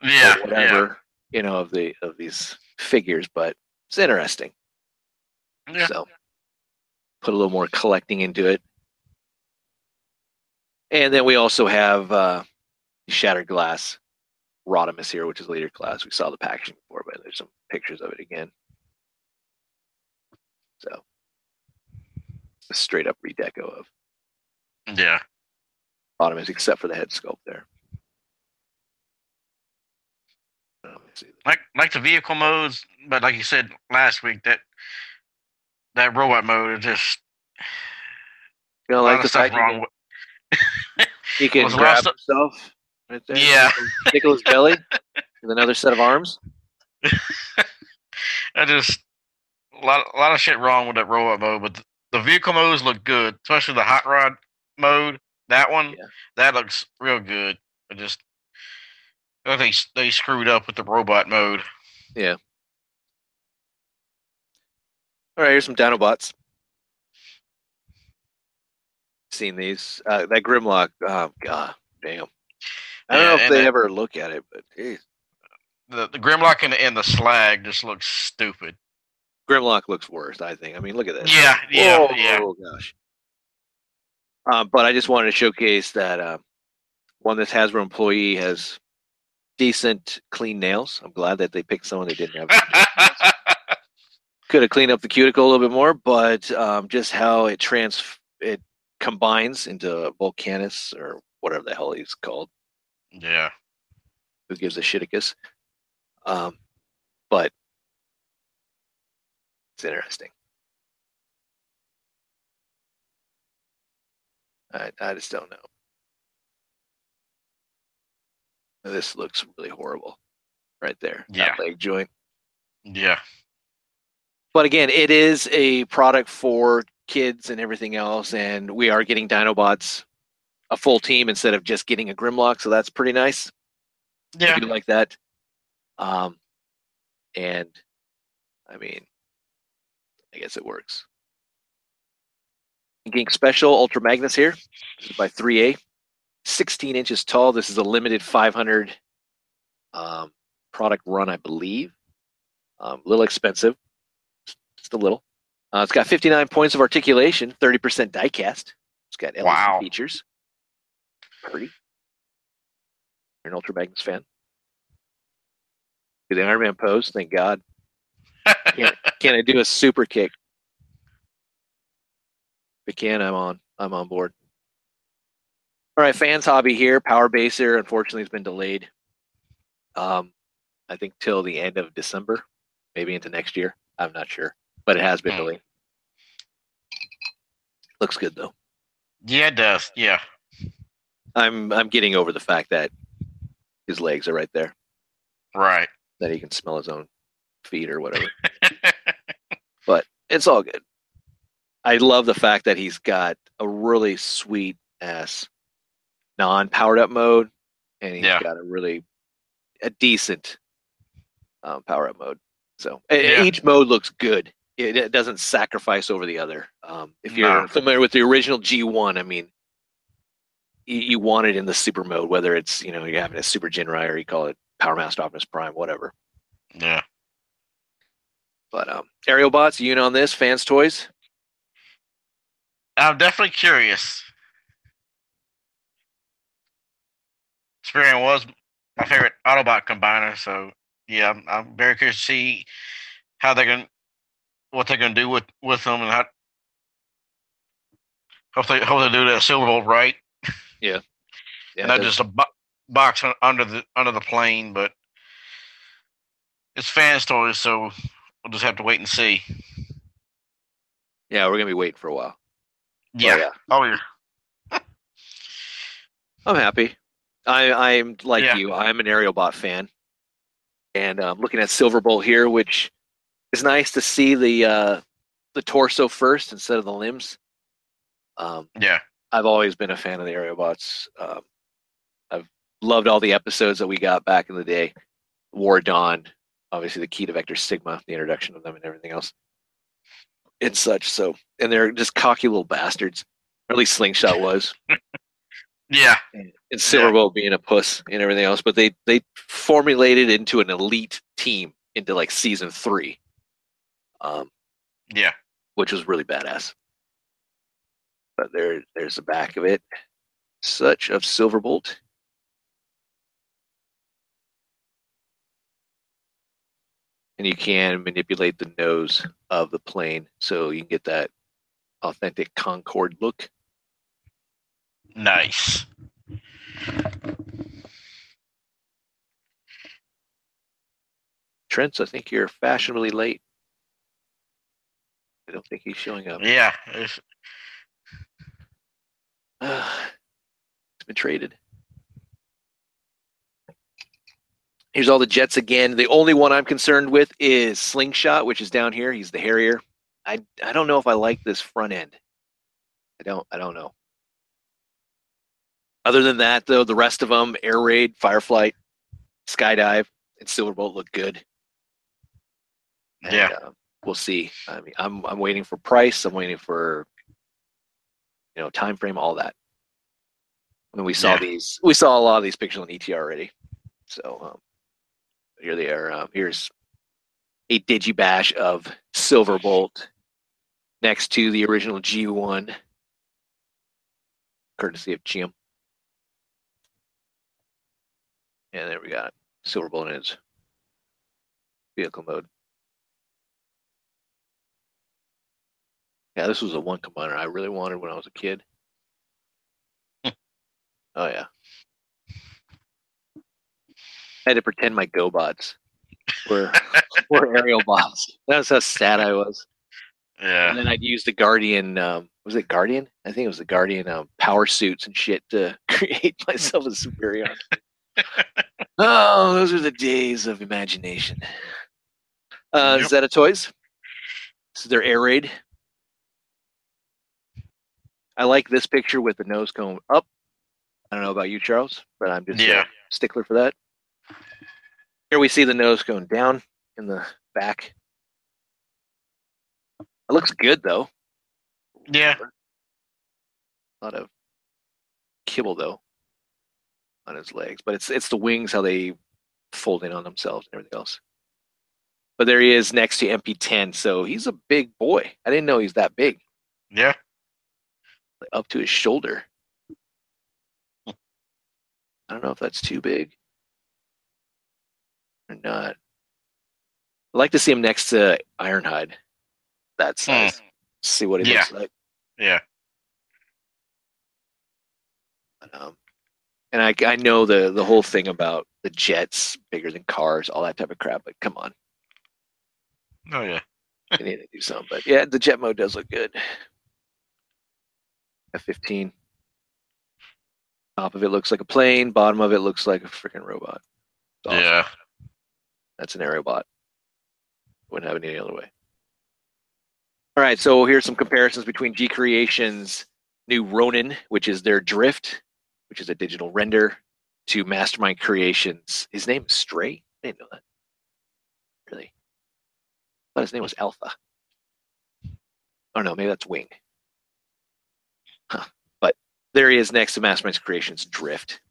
Yeah, whatever you know of the of these figures, but it's interesting. Yeah. So put a little more collecting into it. And then we also have uh, Shattered Glass Rodimus here, which is Leader class. We saw the packaging before, but there's some pictures of it again. So a straight up redeco of yeah. Rodimus, except for the head sculpt there. Um, see. Like like the vehicle modes, but like you said last week, that that robot mode is just You know, like the fact you wrong. can, he can lot of grab stuff- himself right there. Yeah. Nicholas belly with another set of arms. I just a lot a lot of shit wrong with that robot mode, but the, the vehicle modes look good, especially the hot rod mode. That one, Yeah. that looks real good. I just I think they they screwed up with the robot mode. Yeah. All right, here's some Dinobots. Seen these? Uh, that Grimlock. Oh god, damn. I don't Yeah, know if they ever look at it, but geez. The the Grimlock and the, and the Slag just looks stupid. Grimlock looks worse. I think. I mean, look at this. Yeah, yeah, Whoa, yeah. Oh gosh. Um, but I just wanted to showcase that uh, one this Hasbro employee has decent clean nails. I'm glad that they picked someone that didn't have. Could have cleaned up the cuticle a little bit more, but um, just how it trans it combines into Volcanicus or whatever the hell he's called. Yeah. Who gives a shiticus? Um, but it's interesting. I I just don't know. This looks really horrible, right there. Yeah. that leg joint. Yeah. But again, it is a product for kids and everything else, and we are getting Dinobots a full team instead of just getting a Grimlock, so that's pretty nice. Yeah. I do like that. Um, and I mean, I guess it works. Gink Special Ultra Magnus here. This is by 3A. 16 inches tall. This is a limited 500 um, product run, I believe. Um, a little expensive, just a little. Uh, it's got 59 points of articulation, 30% diecast. It's got LED Wow. features. Pretty. You're an Ultra Magnus fan. Do the Iron Man pose, thank God. Can, can I do a super kick? If I can, I'm on. I'm on board. All right, fans hobby here. Power Baser, unfortunately, has been delayed. Um, I think till the end of December, maybe into next year. I'm not sure, but it has been Hmm. delayed. Looks good though. yeah, it does. Yeah. I'm I'm getting over the fact that his legs are right there, Right. that he can smell his own feet or whatever. But it's all good. I love the fact that he's got a really sweet ass non-powered up mode, and he's Yeah. got a really a decent um, power up mode. So Yeah. each mode looks good. It, it doesn't sacrifice over the other. Um, if you're No. familiar with the original G1, I mean, you, you want it in the super mode, whether it's you know you're having a super Jinrai or you call it Power Master Optimus Prime, whatever. yeah. But um, aerial bots, you in on this? Fans toys? I'm definitely curious. Superion was my favorite Autobot combiner, so yeah, I'm, I'm very curious to see how they're gonna, what they're gonna do with with them, and how. Hope they hope they do that Silverbolt right, Yeah, and not just a bo- box under the under the plane. But it's fans toys, so we'll just have to wait and see. yeah, we're gonna be waiting for a while. But Yeah. yeah. Oh yeah. I'm happy. I I'm like Yeah. you. I'm an aerial bot fan, and um, looking at Silverbolt here, which is nice to see the uh, the torso first instead of the limbs. Um, Yeah. I've always been a fan of the Aerobots. Um, I've loved all the episodes that we got back in the day. War Dawn, obviously the key to Vector Sigma, the introduction of them and everything else, and such. So, and they're just cocky little bastards. Or at least Slingshot was. Yeah. and Silverbolt being a puss and everything else, but they they formulated into an elite team into like season three, um, Yeah. which was really badass. But there, there's the back of it. Such of Silverbolt. And you can manipulate the nose of the plane so you can get that authentic Concorde look. Nice. Trent, I think you're fashionably late. I don't think he's showing up. Yeah. It's, it's been traded. Here's all the Jets again. The only one I'm concerned with is Slingshot, which is down here. He's the Harrier. I I don't know if I like this front end. I don't I don't know. Other than that, though, the rest of them, Air Raid, Fireflight, Skydive, and Silverbolt look good. And, Yeah. uh, we'll see. I mean, I'm I'm waiting for price. I'm waiting for you know time frame, all that. Mean, we saw Yeah. these. We saw a lot of these pictures on ETR already. So um, here they are. Um, here's a digibash of Silverbolt next to the original G1, courtesy of GM. And there we got it. Silverbolt in its vehicle mode. Yeah, this was a one combiner I really wanted when I was a kid. Hmm. oh yeah. I had to pretend my GoBots were were aerial bots. That's how sad I was. yeah. And then I'd use the Guardian. Um, was it Guardian? I think it was the Guardian um, power suits and shit to create myself a Superion. oh, those are the days of imagination. Uh, Yep. Zeta Toys. This is their air raid. I like this picture with the nose cone up. I don't know about you, Charles, but I'm just Yeah. a stickler for that. Here we see the nose cone down in the back. It looks good though. Yeah. A lot of kibble though on his legs, but it's it's the wings how they fold in on themselves and everything else. But there he is next to MP10, so he's a big boy. I didn't know he's that big, Yeah. Up to his shoulder. I don't know if that's too big or not. I'd like to see him next to Ironhide. That size. See what he Yeah. looks like. Yeah. Um, and I, I know the the whole thing about the jets bigger than cars, all that type of crap. But come on, Oh yeah. they need to do something. But yeah, the jet mode does look good. F fifteen. Top of it looks like a plane. Bottom of it looks like a freaking robot. Awesome. Yeah. That's an aerobot. Wouldn't have it any other way. All right, so here's some comparisons between G Creation's new Ronin, which is their Drift, which is a digital render, to Mastermind Creations. His name is Stray. I didn't know that. Really? I thought his name was Alpha. Oh no, maybe that's Wing. Huh. But there he is next to Masterminds Creations Drift.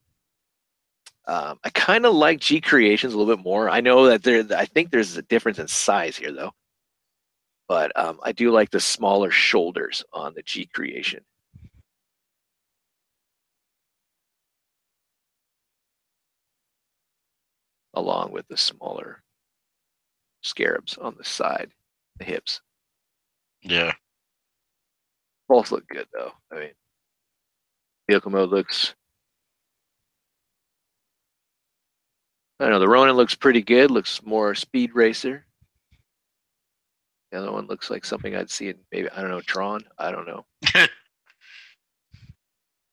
Um, I kind of like G Creations a little bit more. I know that there, I think there's a difference in size here, though. But um, I do like the smaller shoulders on the G Creation. Along with the smaller scarabs on the side, the hips. Yeah. Both look good, though. I mean, vehicle mode looks I don't know. The Ronin looks pretty good. Looks more speed racer. The other one looks like something I'd see in maybe I don't know Tron. I don't know. and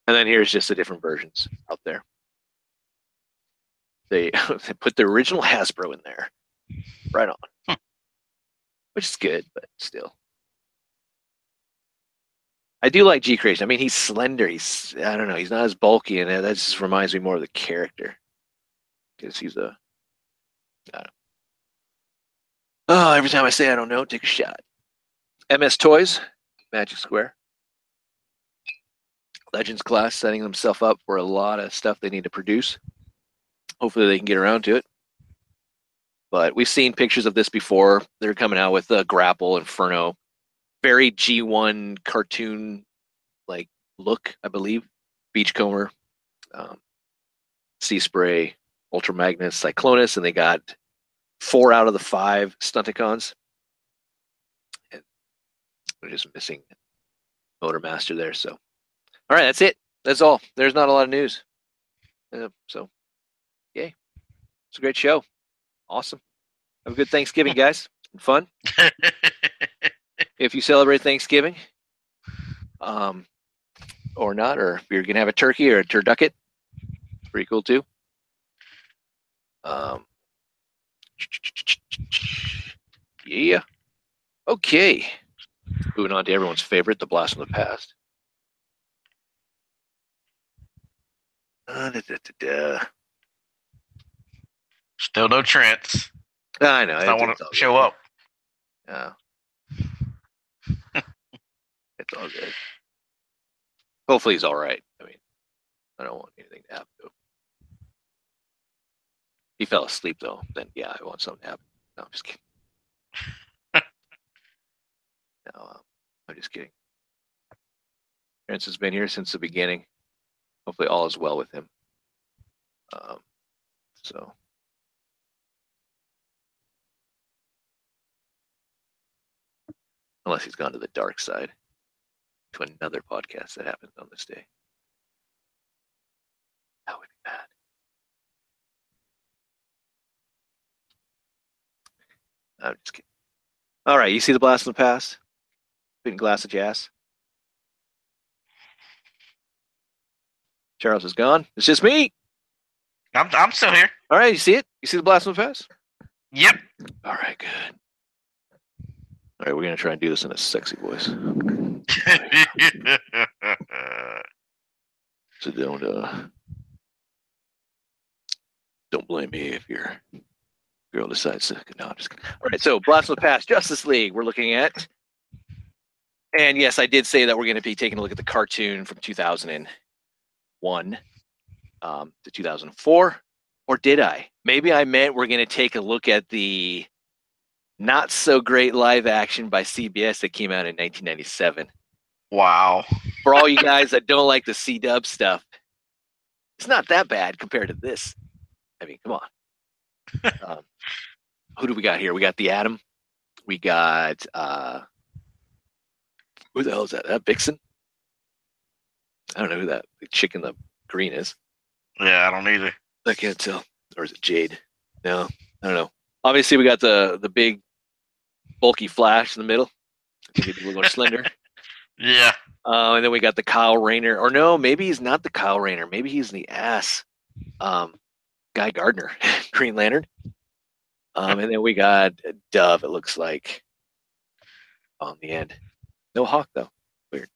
then here's just the different versions out there. They they put the original Hasbro in there, right on, which is good, but still. I do like G Creation. I mean, he's slender. He's I don't know. He's not as bulky, and that just reminds me more of the character because he's a. Oh, every time I say I don't know, take a shot. MS Toys, Magic Square. Legends class setting themselves up for a lot of stuff they need to produce. Hopefully, they can get around to it. But we've seen pictures of this before. They're coming out with a Grapple Inferno, very G1 cartoon like look, I believe. Beachcomber, um, Sea Spray, Ultra Magnus, Cyclonus, and they got four out of the five Stunticons. And we're just missing Motormaster there. So, all right, that's it. That's all. There's not a lot of news. Uh, so, yay. It's a great show. Awesome. Have a good Thanksgiving, guys. fun. if you celebrate Thanksgiving, um, or not, or if you're gonna have a turkey or a turducket, pretty cool too. Um, yeah. Okay. Moving on to everyone's favorite, the blast from the past. Uh, da, da, da, Still no Trents. I know. I want to show up. Yeah. It's all good. Hopefully he's all right. I mean, I don't want anything to happen to him. He fell asleep though. Then yeah, I want something to happen. No, I'm just kidding. no, uh, I'm just kidding. Prince has been here since the beginning. Hopefully, all is well with him. Um, so. Unless he's gone to the dark side, to another podcast that happens on this day. That would be bad. I'm just kidding. All right, you see the blast in the past? Big glass of jazz. Charles is gone. It's just me. I'm I'm still here. All right, you see it? You see the blast in the past? Yep. All right, good. All right, we're gonna try and do this in a sexy voice. so don't uh don't blame me if you're girl decides to. No, I'm just kidding. All right, so Blast of the Past, Justice League, we're looking at. And yes, I did say that we're going to be taking a look at the cartoon from 2001 um, to 2004. Or did I? Maybe I meant we're going to take a look at the not so great live action by CBS that came out in 1997. Wow. For all you guys that don't like the C dub stuff, it's not that bad compared to this. I mean, come on um, who do we got here? We got the Atom. We got uh, who the hell is that? That Vixen? I don't know who that chick in the green is. Yeah, I don't either. I can't tell. Or is it Jade? No, I don't know. Obviously, we got the the big bulky Flash in the middle. Maybe a little more slender. Yeah. Uh, and then we got the Kyle Rayner, or no, maybe he's not the Kyle Rayner. Maybe he's the ass. Um, Guy Gardner, Green Lantern. Um, and then we got Dove, it looks like, on the end. No Hawk, though. Weird.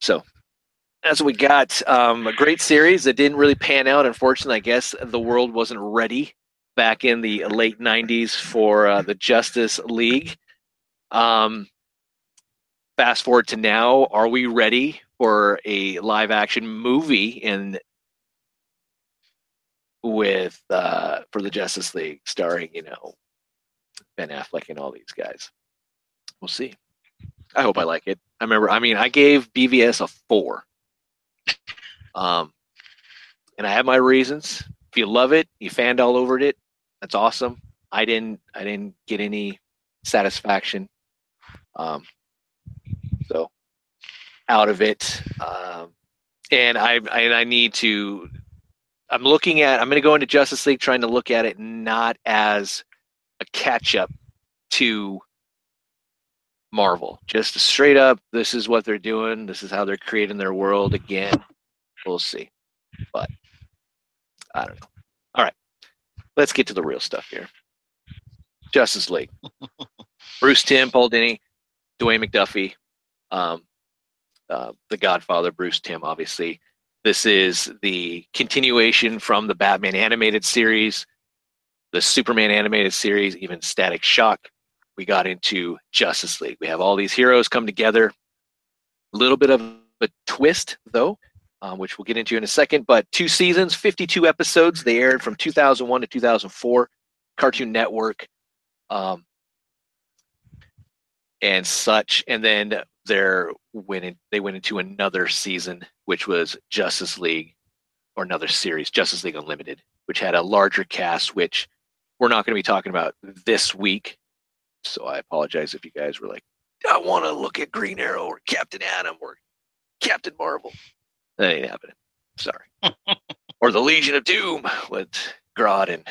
So that's what we got. Um, a great series that didn't really pan out. Unfortunately, I guess the world wasn't ready back in the late 90s for uh, the Justice League. Um, fast forward to now, are we ready for a live action movie in with uh, for the Justice League, starring you know Ben Affleck and all these guys. We'll see. I hope I like it. I remember. I mean, I gave BVS a four. Um, and I have my reasons. If you love it, you fanned all over it. That's awesome. I didn't. I didn't get any satisfaction. Um, so out of it. Um, and I and I need to I'm looking at. I'm going to go into Justice League, trying to look at it not as a catch up to Marvel. Just straight up, this is what they're doing. This is how they're creating their world again. We'll see, but I don't know. All right, let's get to the real stuff here. Justice League. Bruce Timm, Paul Dini. Dwayne McDuffie, um, uh, the Godfather, Bruce Timm, obviously. This is the continuation from the Batman animated series, the Superman animated series, even Static Shock. We got into Justice League. We have all these heroes come together. A little bit of a twist, though, um, which we'll get into in a second. But two seasons, 52 episodes. They aired from 2001 to 2004, Cartoon Network, um, and such. And then went in, they went into another season, which was Justice League, or another series, Justice League Unlimited, which had a larger cast, which we're not going to be talking about this week. So I apologize if you guys were like, I want to look at Green Arrow or Captain Atom or Captain Marvel. That ain't happening. Sorry. or the Legion of Doom with Grodd and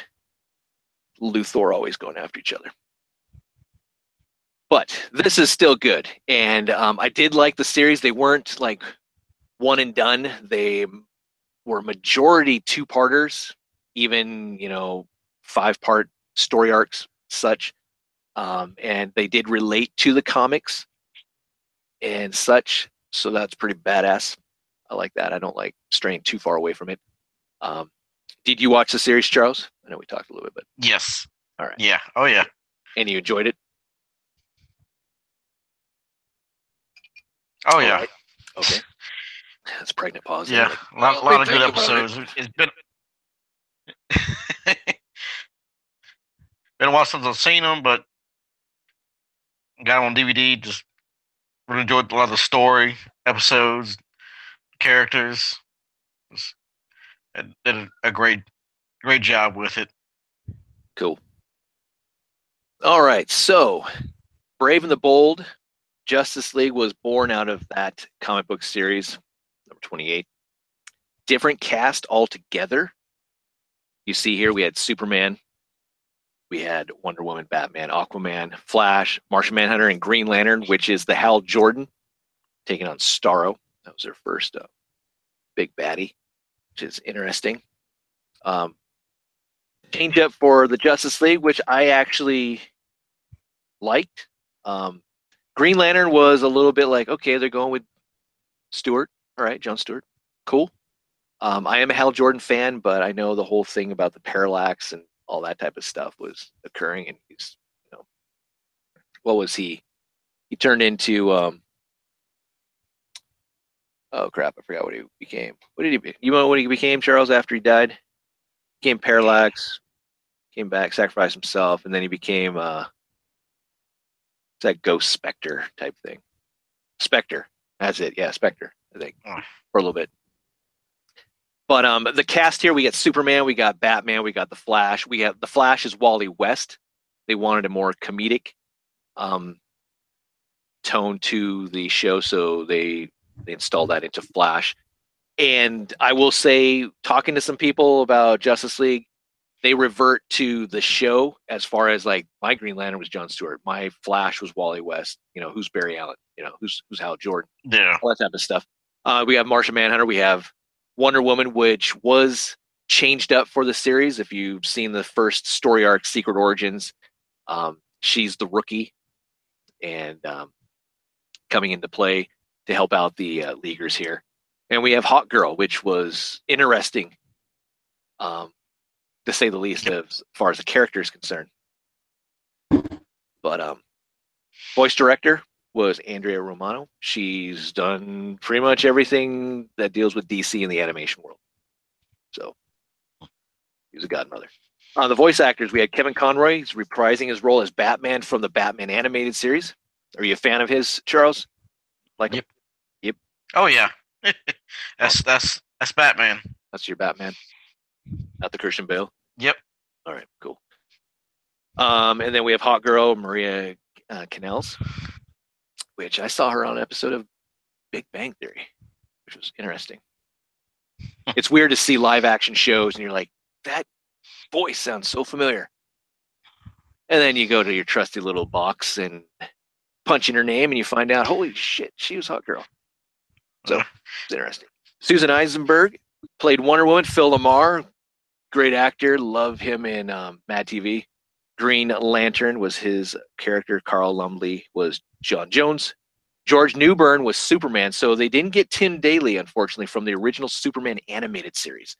Luthor always going after each other. But this is still good, and um, I did like the series. They weren't like one and done. They were majority two parters, even you know five part story arcs, such. Um, and they did relate to the comics and such. So that's pretty badass. I like that. I don't like straying too far away from it. Um, did you watch the series, Charles? I know we talked a little bit, but Yes. all right. Yeah. Oh yeah. And you enjoyed it? Oh All yeah. right. Okay. That's pregnant pause. Yeah. Like, A lot, lot of good thinking it. episodes. It's been been a while since I've seen them, but got 'em on DVD. Just really enjoyed a lot of the story episodes, characters. Did a- a great, great job with it. Cool. All right. So, Brave and the Bold, Justice League was born out of that comic book series, number 28. Different cast altogether. You see here we had Superman, we had Wonder Woman, Batman, Aquaman, Flash, Martian Manhunter, and Green Lantern, which is the Hal Jordan taking on Starro. That was their first uh, big baddie, which is interesting. Um, change up for the Justice League, which I actually liked. Um, Green Lantern was a little bit like, okay, they're going with Stewart. All right, John Stewart. Cool. Um, I am a Hal Jordan fan, but I know the whole thing about the parallax and all that type of stuff was occurring, and he's, you know, what was he? He turned into, um, oh crap, I forgot what he became. What did he be? You know what he became, Charles, after he died? Became parallax, came back, sacrificed himself, and then he became uh, it's that Ghost Spectre type thing. Spectre, that's it. Yeah, Spectre. I think for a little bit. But um, the cast here, we got Superman, we got Batman, we got the Flash. We have the Flash is Wally West. They wanted a more comedic um, tone to the show, so they they installed that into Flash. And I will say, talking to some people about Justice League, they revert to the show as far as like my Green Lantern was John Stewart, my Flash was Wally West. You know, who's Barry Allen? You know, who's who's Hal Jordan? Yeah. all that type of stuff. Uh, we have Martian Manhunter. We have Wonder Woman, which was changed up for the series. If you've seen the first story arc, Secret Origins, um, she's the rookie and um, coming into play to help out the uh, leaguers here. And we have Hawk Girl, which was interesting, um, to say the least, as far as the character is concerned. But um, voice director was Andrea Romano. She's done pretty much everything that deals with DC in the animation world. So he's a godmother. Uh, the voice actors, we had Kevin Conroy. He's reprising his role as Batman from the Batman animated series. Are you a fan of his, Charles? Like Yep. Oh yeah. that's that's that's Batman. that's your Batman, not the Christian Bale. Yep. All right, cool. Um, and then we have Hawk Girl Maria uh, Canals, which I saw her on an episode of Big Bang Theory, which was interesting. it's weird to see live action shows and you're like, that voice sounds so familiar. And then you go to your trusty little box and punch in her name and you find out, holy shit, she was Hawk Girl. So it's interesting. Susan Eisenberg played Wonder Woman. Phil LaMarr, great actor. Love him in um, Mad TV. Green Lantern was his character. Carl Lumbly was J'onn J'onzz. George Newbern was Superman. So they didn't get Tim Daly, unfortunately, from the original Superman animated series.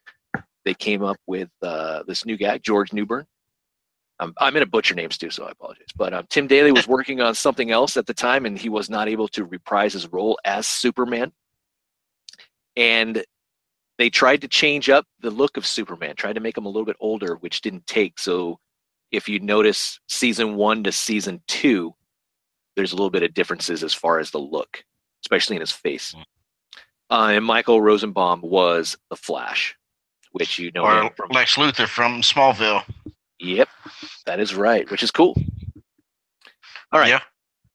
They came up with uh, this new guy, George Newbern. Um, I'm going to butcher names too, so I apologize. But um, Tim Daly was working on something else at the time, and he was not able to reprise his role as Superman. And they tried to change up the look of Superman, tried to make him a little bit older, which didn't take. So if you notice season one to season two, there's a little bit of differences as far as the look, especially in his face. Hmm. Uh, and Michael Rosenbaum was the Flash, which you know Or from. Lex Luthor from Smallville. Yep, that is right, which is cool. All right. Yeah.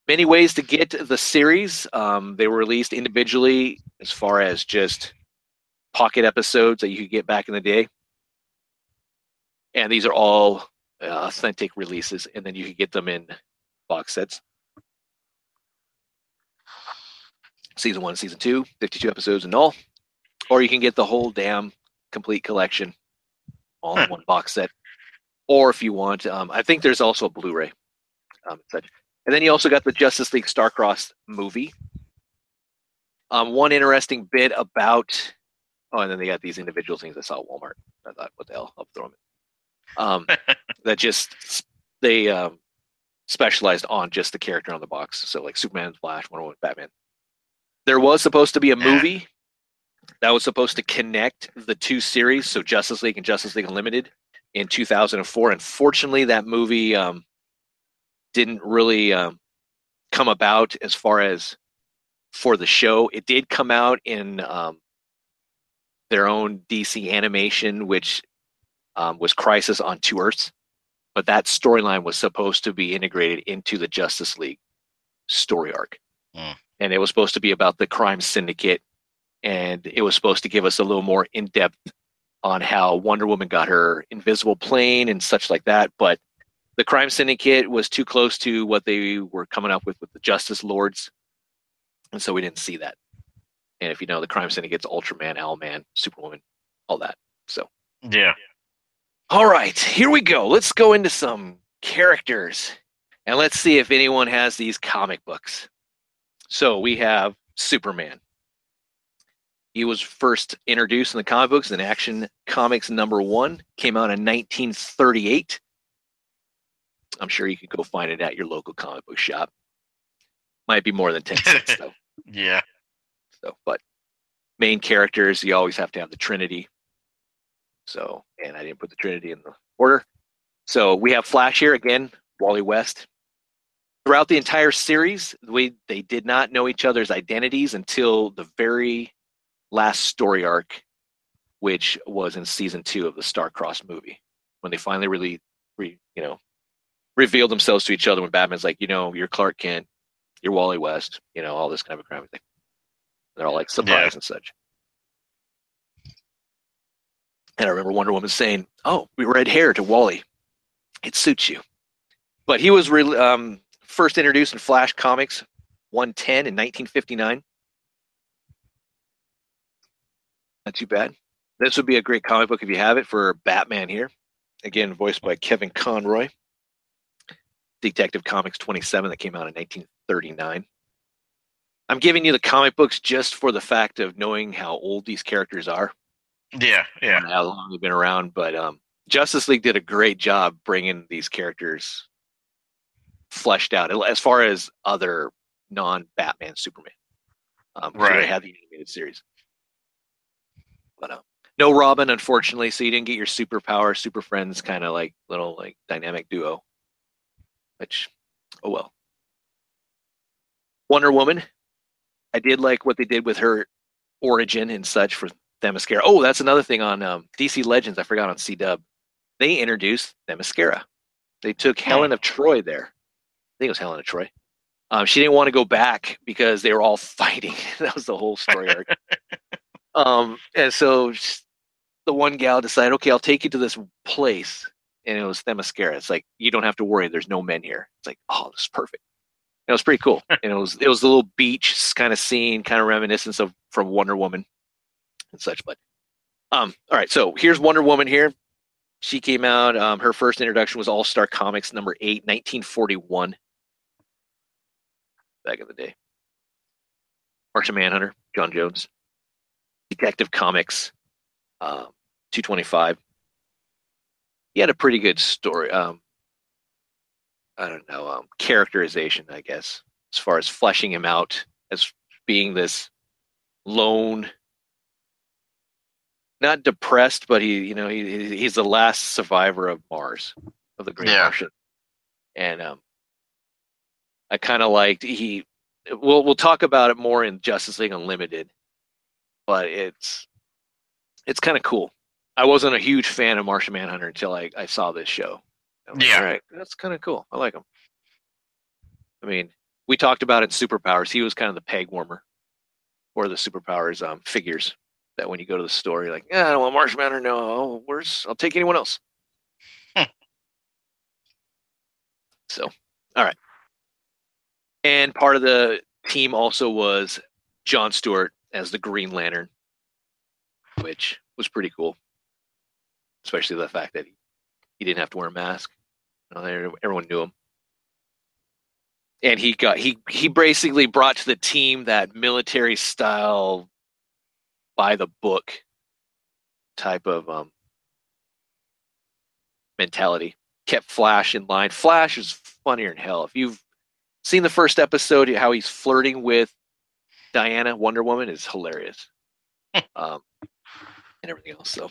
Many ways to get the series. Um, they were released individually as far as just pocket episodes that you could get back in the day. And these are all uh, authentic releases, and then you could get them in box sets. Season one, season two, 52 episodes in all. Or you can get the whole damn complete collection all in one box set. Or if you want, um, I think there's also a Blu-ray. Um, such. And then you also got the Justice League Starcross movie. Um, one interesting bit about, oh, and then they got these individual things I saw at Walmart. I thought, what the hell? I'll throw them in. Um, that just they um, specialized on just the character on the box. So like Superman, Flash, Wonder Woman, Batman. There was supposed to be a movie that was supposed to connect the two series, so Justice League and Justice League Unlimited, in 2004. Unfortunately, that movie um, didn't really um, come about as far as for the show. It did come out in um, their own DC animation, which um, was Crisis on Two Earths, but that storyline was supposed to be integrated into the Justice League story arc, Hmm. and it was supposed to be about the crime syndicate, and it was supposed to give us a little more in depth on how Wonder Woman got her invisible plane and such like that, but the crime syndicate was too close to what they were coming up with with the justice lords. And so we didn't see that. And if you know the crime syndicate's ultraman owlman superwoman all that. So. Yeah. all right here we go. Let's go into some characters and let's see if anyone has these comic books. So we have superman. He was first introduced in the comic books in action comics number one came out in 1938 I'm sure you could go find it at your local comic book shop. Might be more than 10 cents though. Yeah. So, but main characters, you always have to have the Trinity. So, and I didn't put the Trinity in the order. So we have Flash here again, Wally West. Throughout the entire series, we they did not know each other's identities until the very last story arc, which was in season two of the Starcross movie, when they finally really, re, you know, revealed themselves to each other. When Batman's like, you know, you're Clark Kent, you're Wally West, you know, all this kind of a crime thing. They're all like surprised and such. And I remember Wonder Woman saying, "Oh, we red hair to Wally. It suits you." But he was re- um, first introduced in Flash Comics 110 in 1959. Not too bad. This would be a great comic book if you have it for Batman here. Again, voiced by Kevin Conroy. Detective Comics 27 that came out in 1939. I'm giving you the comic books just for the fact of knowing how old these characters are Yeah. Yeah. how long they've been around. But um, Justice League did a great job bringing these characters fleshed out as far as other non-Batman Superman. Um, 'cause They Right. had the animated series, but um, no Robin, unfortunately. So you didn't get your superpower, super friends kind of like little like dynamic duo. Which, oh well. Wonder Woman, I did like what they did with her origin and such for Themyscira. Oh, that's another thing on um, DC Legends. I forgot on C Dub. They introduced Themyscira. They took Helen of Troy there. I think it was Helen of Troy. Um, she didn't want to go back because they were all fighting. that was the whole story arc. um, and so the one gal decided, okay, I'll take you to this place. And it was Themyscira. It's like, you don't have to worry. There's no men here. It's like, oh, this is perfect. And it was pretty cool. and it was, it was a little beach kind of scene, kind of reminiscence of from Wonder Woman and such. But um, all right, so here's Wonder Woman here. She came out. Um, her first introduction was All Star Comics number eight, 1941. Back in the day. Martian Manhunter, J'onn J'onzz. Detective Comics, um, 225. He had a pretty good story. Um, I don't know, um, characterization, I guess, as far as fleshing him out as being this lone, not depressed, but he, you know, he he's the last survivor of Mars, of the Great Yeah. Martian, and um, I kind of liked he. We'll we'll talk about it more in Justice League Unlimited, but it's it's kind of cool. I wasn't a huge fan of Martian Manhunter until I, I saw this show. Like, Yeah. all right, that's kind of cool. I like him. I mean, we talked about it in Superpowers. He was kind of the peg warmer or the Superpowers um, figures that when you go to the store, you're like, yeah, I don't want Martian Manhunter. No, where's? I'll take anyone else. So, all right. And part of the team also was John Stewart as the Green Lantern, which was pretty cool, especially the fact that he, he didn't have to wear a mask. You know, everyone knew him, and he got he he basically brought to the team that military style, by the book type of um, mentality. Kept Flash in line. Flash is funnier than hell. If you've seen the first episode, how he's flirting with Diana, Wonder Woman, is hilarious. um, and everything else. So,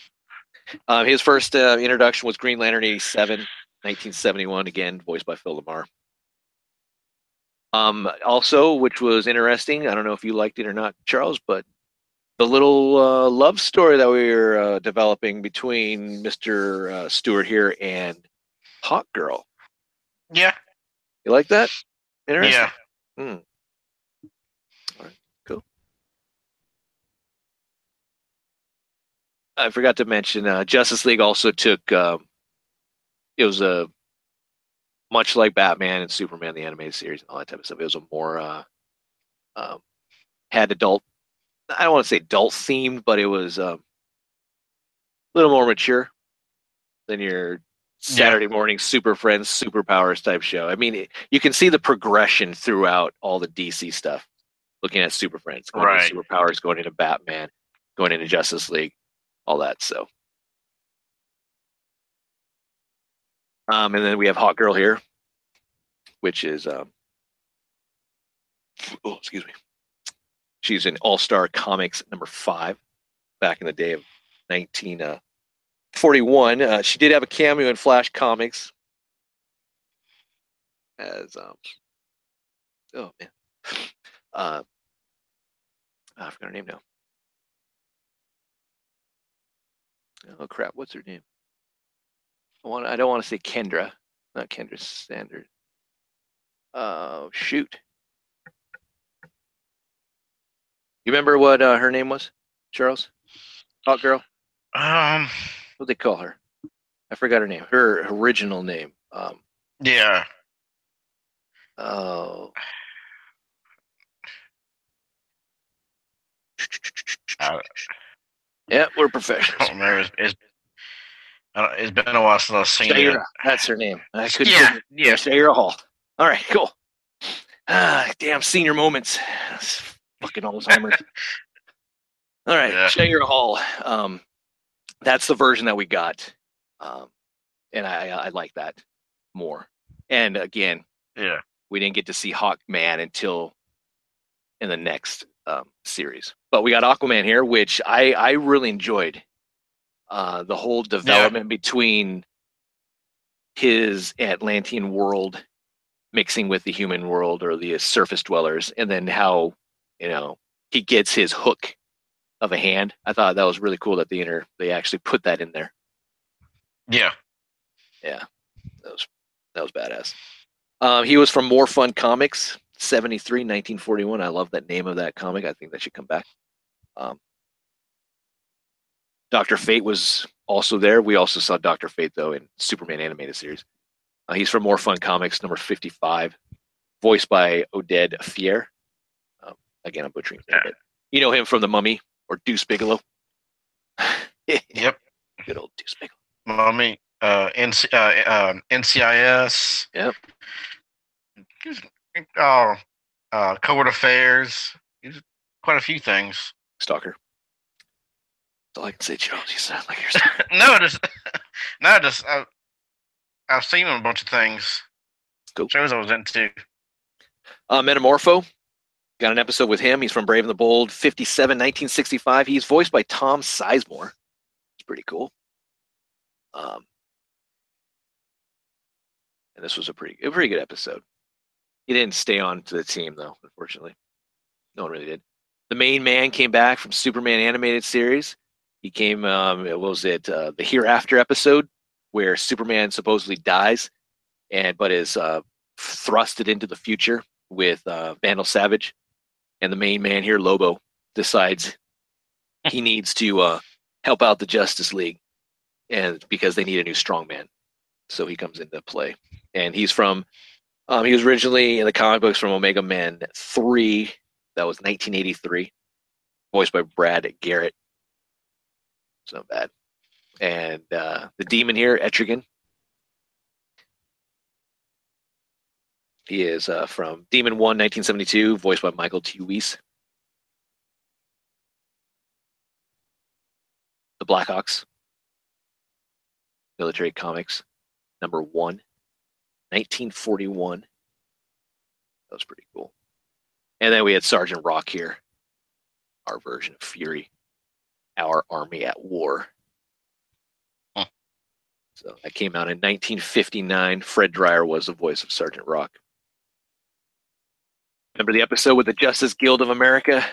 um, his first uh, introduction was Green Lantern 87, 1971, again, voiced by Phil LaMarr. Um, also, which was interesting, I don't know if you liked it or not, Charles, but the little uh, love story that we were uh, developing between Mr. Uh, Stewart here and Hawk Girl. Yeah. You like that? Interesting. Yeah. Hmm. All right, cool. I forgot to mention uh, Justice League also took. Um, it was a much like Batman and Superman, the animated series, and all that type of stuff. It was a more uh, um, had adult. I don't want to say adult themed, but it was um, a little more mature than your Saturday morning Super Friends, Superpowers type show. I mean, it, you can see the progression throughout all the DC stuff. Looking at Super Friends, going Right. into Superpowers, going into Batman, going into Justice League, all that. So, um, and then we have Hawk Girl here, which is um, oh, excuse me. She's in All Star Comics number five, back in the day of 1941. uh, 41. Uh, she did have a cameo in Flash Comics as um oh man. Uh I forgot her name now. Oh crap, what's her name? I want I don't want to say Kendra. Not Kendra Saunders. Oh shoot. You remember what uh, her name was, Charles? Hawk Girl? Um. What they call her? I forgot her name. Her original name. Um, Yeah. oh, I, yeah, we're I professionals. don't remember. It's, it's, it's been a while since I've seen it. That's her name. I couldn't. Yeah. yeah, Shayera Hol. All right, cool. Ah, damn senior moments. Fucking Alzheimer's. All right, Yeah. Shayera Hol. Um, that's the version that we got, um, and I, I like that more. And again, Yeah. we didn't get to see Hawkman until in the next um, series. But we got Aquaman here, which I I really enjoyed. Uh, the whole development between his Atlantean world mixing with the human world or the surface dwellers, and then how you know he gets his hook of a hand. I thought that was really cool that the inner they actually put that in there. Yeah, yeah. That was that was badass. Um, he was from More Fun Comics, 73, 1941. I love that name of that comic. I think that should come back. Um, Doctor Fate was also there. We also saw Doctor Fate though in Superman animated series. Uh, he's from More Fun Comics, number 55, voiced by Oded Fehr. Um, again, I'm butchering that, but you know him from The Mummy or Deuce Bigalow. Yep. Good old Deuce Bigalow. Mummy, uh, NC, uh, uh, NCIS. Yep. Oh, uh, Covert Affairs. He's quite a few things. Stalker. That's all I can say, Charles. You sound like you're. No, just no, just I, I've seen him a bunch of things. Cool. Shows I was into. Uh, Metamorpho. Got an episode with him. He's from Brave and the Bold, 57, 1965. He's voiced by Tom Sizemore. It's pretty cool. Um, and this was a pretty, a pretty good episode. He didn't stay on to the team though, unfortunately. No one really did. The main man came back from Superman animated series. He came, um, what was it, uh, the Hereafter episode, where Superman supposedly dies, and but is uh, thrusted into the future with uh, Vandal Savage, and the main man here, Lobo, decides he needs to uh, help out the Justice League, and because they need a new strongman, so he comes into play, and he's from. Um, he was originally in the comic books from Omega Man three, that was 1983, voiced by Brad Garrett. It's not bad. And uh, the demon here, Etrigan. He is uh, from Demon 1, 1972, voiced by Michael T. Weiss. The Blackhawks. Military Comics, number 1, 1941. That was pretty cool. And then we had Sergeant Rock here, our version of Fury, our army at war. Huh. So that came out in 1959. Fred Dryer was the voice of Sergeant Rock. Remember the episode with the Justice Guild of America?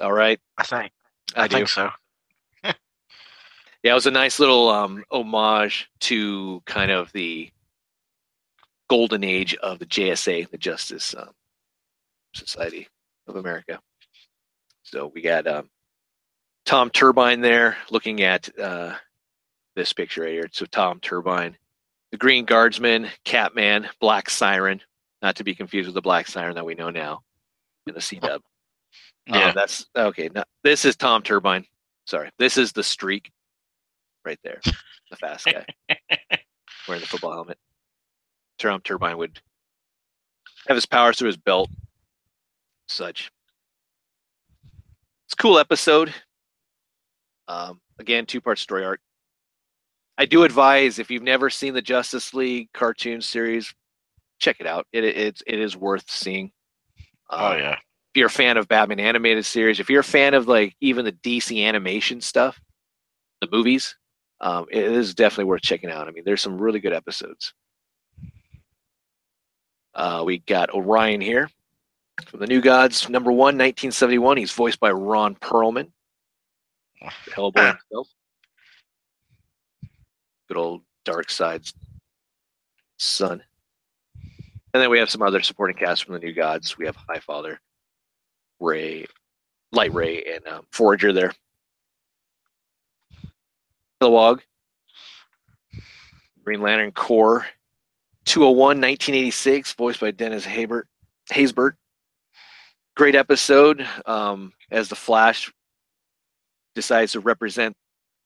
All right, I think. I, I, do. think so. Yeah, it was a nice little um, homage to kind of the golden age of the JSA, the Justice um, Society of America. So we got um, Tom Turbine there looking at uh, this picture right here. So Tom Turbine, the Green Guardsman, Catman, Black Siren, not to be confused with the Black Siren that we know now in the C dub. Yeah. that's okay. Now, this is Tom Turbine. Sorry, this is the Streak, right there, the fast guy wearing the football helmet. Tom Turbine would have his powers through his belt, such. It's a cool episode. Um, again, two part story arc. I do advise if you've never seen the Justice League cartoon series, check it out. It it, it is worth seeing. oh Um, yeah. if you're a fan of Batman animated series, if you're a fan of like even the DC animation stuff, the movies, um, it is definitely worth checking out. I mean, there's some really good episodes. Uh, we got Orion here from the New Gods, number one, 1971. He's voiced by Ron Perlman, Hellboy himself. Good old Darkseid's son. And then we have some other supporting cast from the New Gods. We have Highfather, Ray, Light Ray, and um, Forager there. Kilowog, Green Lantern Corps, 201, 1986, voiced by Dennis Haybert, Haysbert. Great episode um, as the Flash decides to represent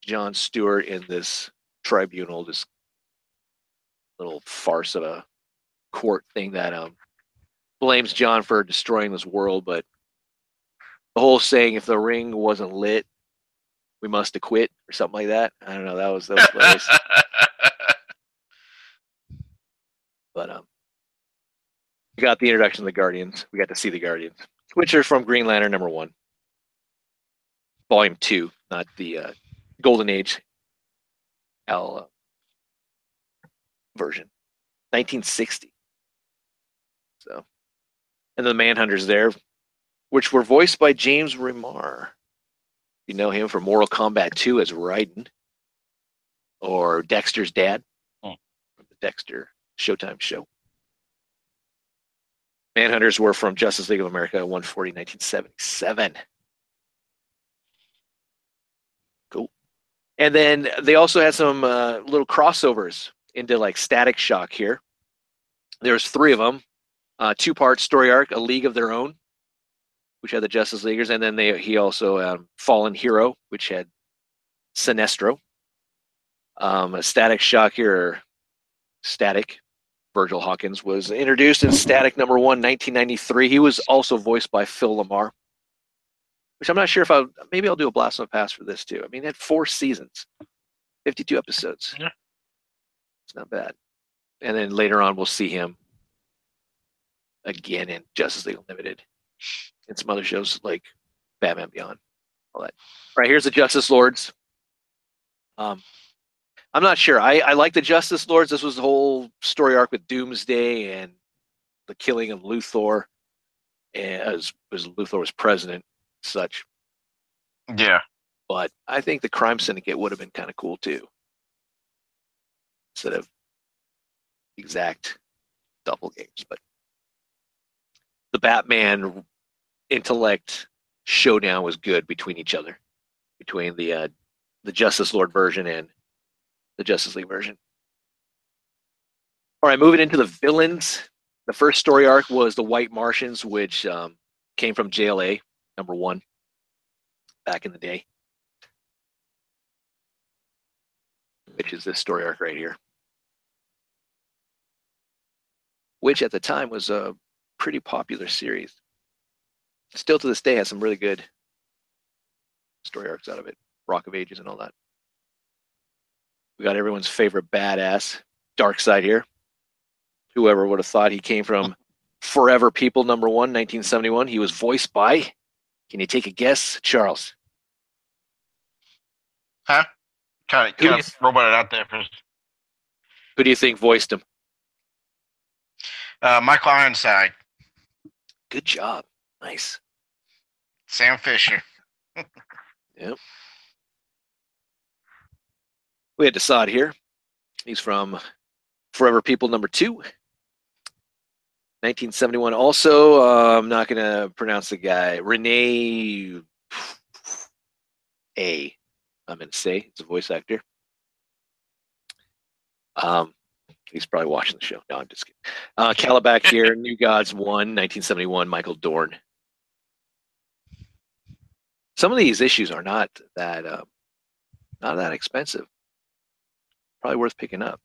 John Stewart in this tribunal, this little farce of a court thing that um, blames John for destroying this world, but the whole saying if the ring wasn't lit, we must have quit or something like that. I don't know. That was that was hilarious. but um, we got the introduction of the Guardians. We got to see the Guardians, which are from Green Lantern number one, volume two, not the uh, Golden Age Al uh, version, 1960. So, and the Manhunters there, which were voiced by James Remar. You know him from Mortal Kombat 2 as Raiden, or Dexter's dad Hmm. from the Dexter Showtime show. Manhunters were from Justice League of America 140 1977. Cool. And then they also had some uh, little crossovers into like Static Shock here. There's three of them, uh, two part story arc, A League of Their Own, which had the Justice Leaguers, and then they he also um, Fallen Hero, which had Sinestro. Um, a Static Shock here, Static. Virgil Hawkins was introduced in Static number one, 1993. He was also voiced by Phil LaMarr, which I'm not sure if I maybe I'll do a blast on the past for this too. I mean, it had four seasons, 52 episodes. Yeah. It's not bad. And then later on, we'll see him again in Justice League Unlimited and some other shows like Batman Beyond. All that. All right, here's the Justice Lords. Um, I'm not sure. I, I like the Justice Lords. This was the whole story arc with Doomsday and the killing of Luthor, as as Luthor was president, such. Yeah. But I think the Crime Syndicate would have been kind of cool too, instead of exact double games. But the Batman intellect showdown was good between each other, between the uh, the Justice Lord version and the Justice League version. All right, moving into the villains. The first story arc was the White Martians, which um, came from JLA number one back in the day, which is this story arc right here, which at the time was a pretty popular series. Still to this day has some really good story arcs out of it, Rock of Ages and all that. We got everyone's favorite badass, Darkseid here. Whoever would have thought he came from Forever People number one, 1971. He was voiced by, can you take a guess, Charles? Huh? Kind of, kind of robot it out there first. Who do you think voiced him? Uh, Michael Ironside, Good job. Nice. Sam Fisher. Yep. We had Desaad here. He's from Forever People number two. 1971. Also, uh, I'm not going to pronounce the guy. Renee A. I'm going to say it's a voice actor. Um, he's probably watching the show. No, I'm just kidding. Uh, Kalibak here, New Gods 1, 1971, Michael Dorn. Some of these issues are not that uh, not that expensive. Probably worth picking up.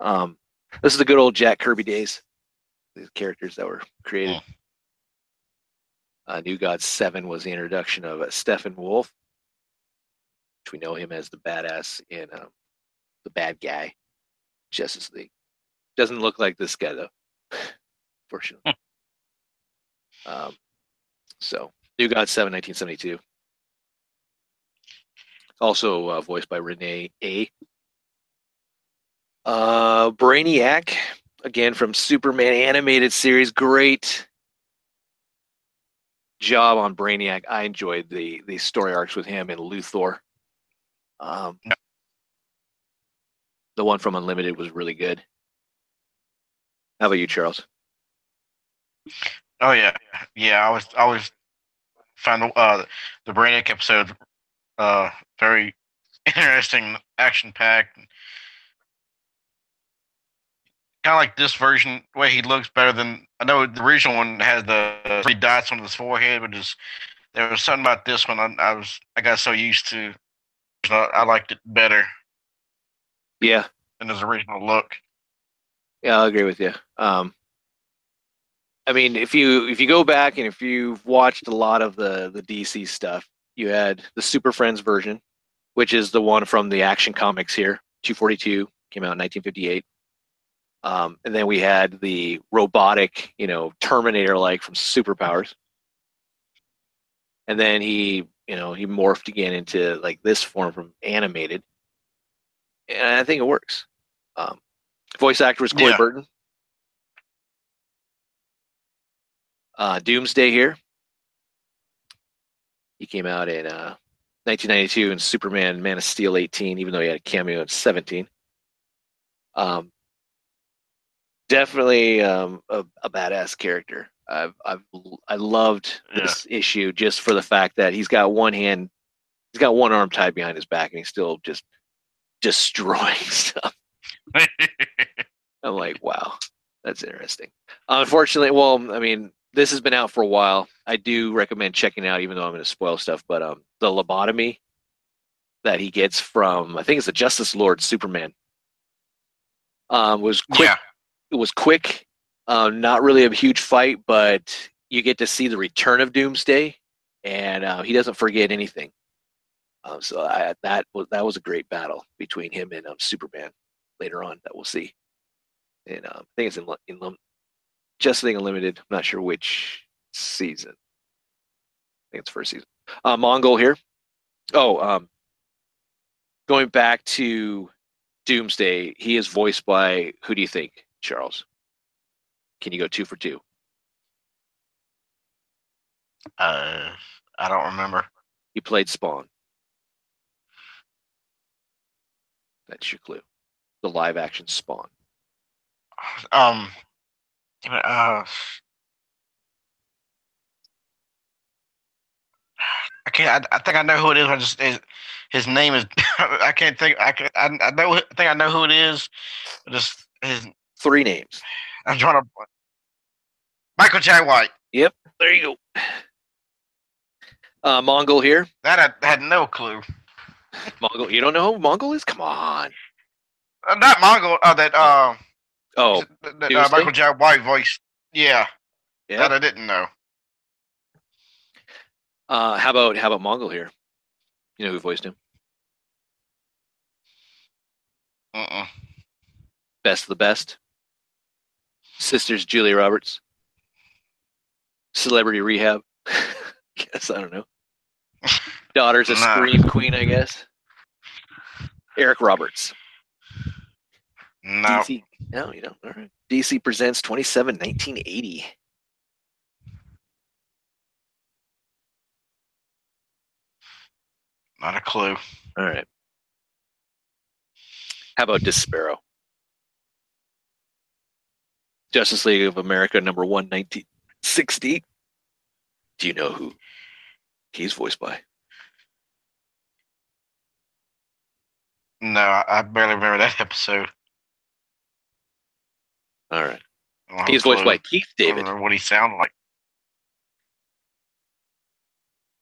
Um, this is the good old Jack Kirby days. These characters that were created. Uh, New Gods 7 was the introduction of uh, Steppenwolf, which we know him as the badass in um, the bad guy, Justice League. Doesn't look like this guy though, fortunately. um, so, New Gods 7, 1972. Also uh, voiced by Renee A. Uh, Brainiac, again from Superman animated series. Great job on Brainiac. I enjoyed the the story arcs with him and Luthor. Um, Yeah. The one from Unlimited was really good. How about you, Charles? Oh yeah, yeah. I was I was found the uh, the Brainiac episode uh, very interesting, action packed. Kind of like this version, the way he looks better than I know the original one has the three dots on his forehead, but just there was something about this one I, I was I got so used to. I, I liked it better Yeah, than his original look. Yeah, I'll agree with you. Um, I mean, if you if you go back and if you've watched a lot of the the DC stuff, you had the Super Friends version, which is the one from the Action Comics here, 242 came out in 1958. Um, and then we had the robotic, you know, Terminator like from Superpowers. And then he, you know, he morphed again into like this form from animated. And I think it works. Um, voice actor was Corey Yeah. Burton. Uh, Doomsday here. He came out in uh, 1992 in Superman Man of Steel 18, even though he had a cameo in 17. Um, definitely um, a, a badass character. I've, I've I loved this issue just for the fact that he's got one hand, he's got one arm tied behind his back, and he's still just destroying stuff. I'm like, wow, that's interesting. Unfortunately, well, I mean, this has been out for a while. I do recommend checking out, even though I'm going to spoil stuff. But um, the lobotomy that he gets from I think it's the Justice Lord Superman. Um, was quick. Yeah. It was quick. Um, not really a huge fight, but you get to see the return of Doomsday, and uh, he doesn't forget anything. Um, so I, that was that was a great battle between him and um, Superman later on that we'll see. And um, I think it's in, in Justice League Unlimited. I'm not sure which season. I think it's first season. Uh, Mongul here. Oh, um, going back to Doomsday, he is voiced by who do you think, Charles? Can you go two for two? Uh, I don't remember. He played Spawn. That's your clue. The live action Spawn. Um, damn it, uh, I can't. I, I think I know who it is. I just his, his name is. I can't think. I can. I, I know. I think I know who it is. Just his. Three names. I'm trying to. Michael Jai White. Yep. There you go. Uh, Mongul here. That I had no clue. Mongul. You don't know who Mongul is? Come on. Uh, not Mongul. Uh, that. Uh, Oh, uh, Michael Jai White voice. Yeah, yeah. that I didn't know. Uh, how about how about Mongul here? You know who voiced him? Uh-uh. Best of the best. Sisters Julia Roberts. Celebrity Rehab. guess I don't know. Daughters of Nah. Scream Queen, I guess. Eric Roberts. No. DC. No, you don't. All right. DC presents 27 1980. Not a clue. All right. How about Despero? Justice League of America number one, 1960. Do you know who he's voiced by? No, I barely remember that episode. All right. He's voiced by Keith David. what he sounded like.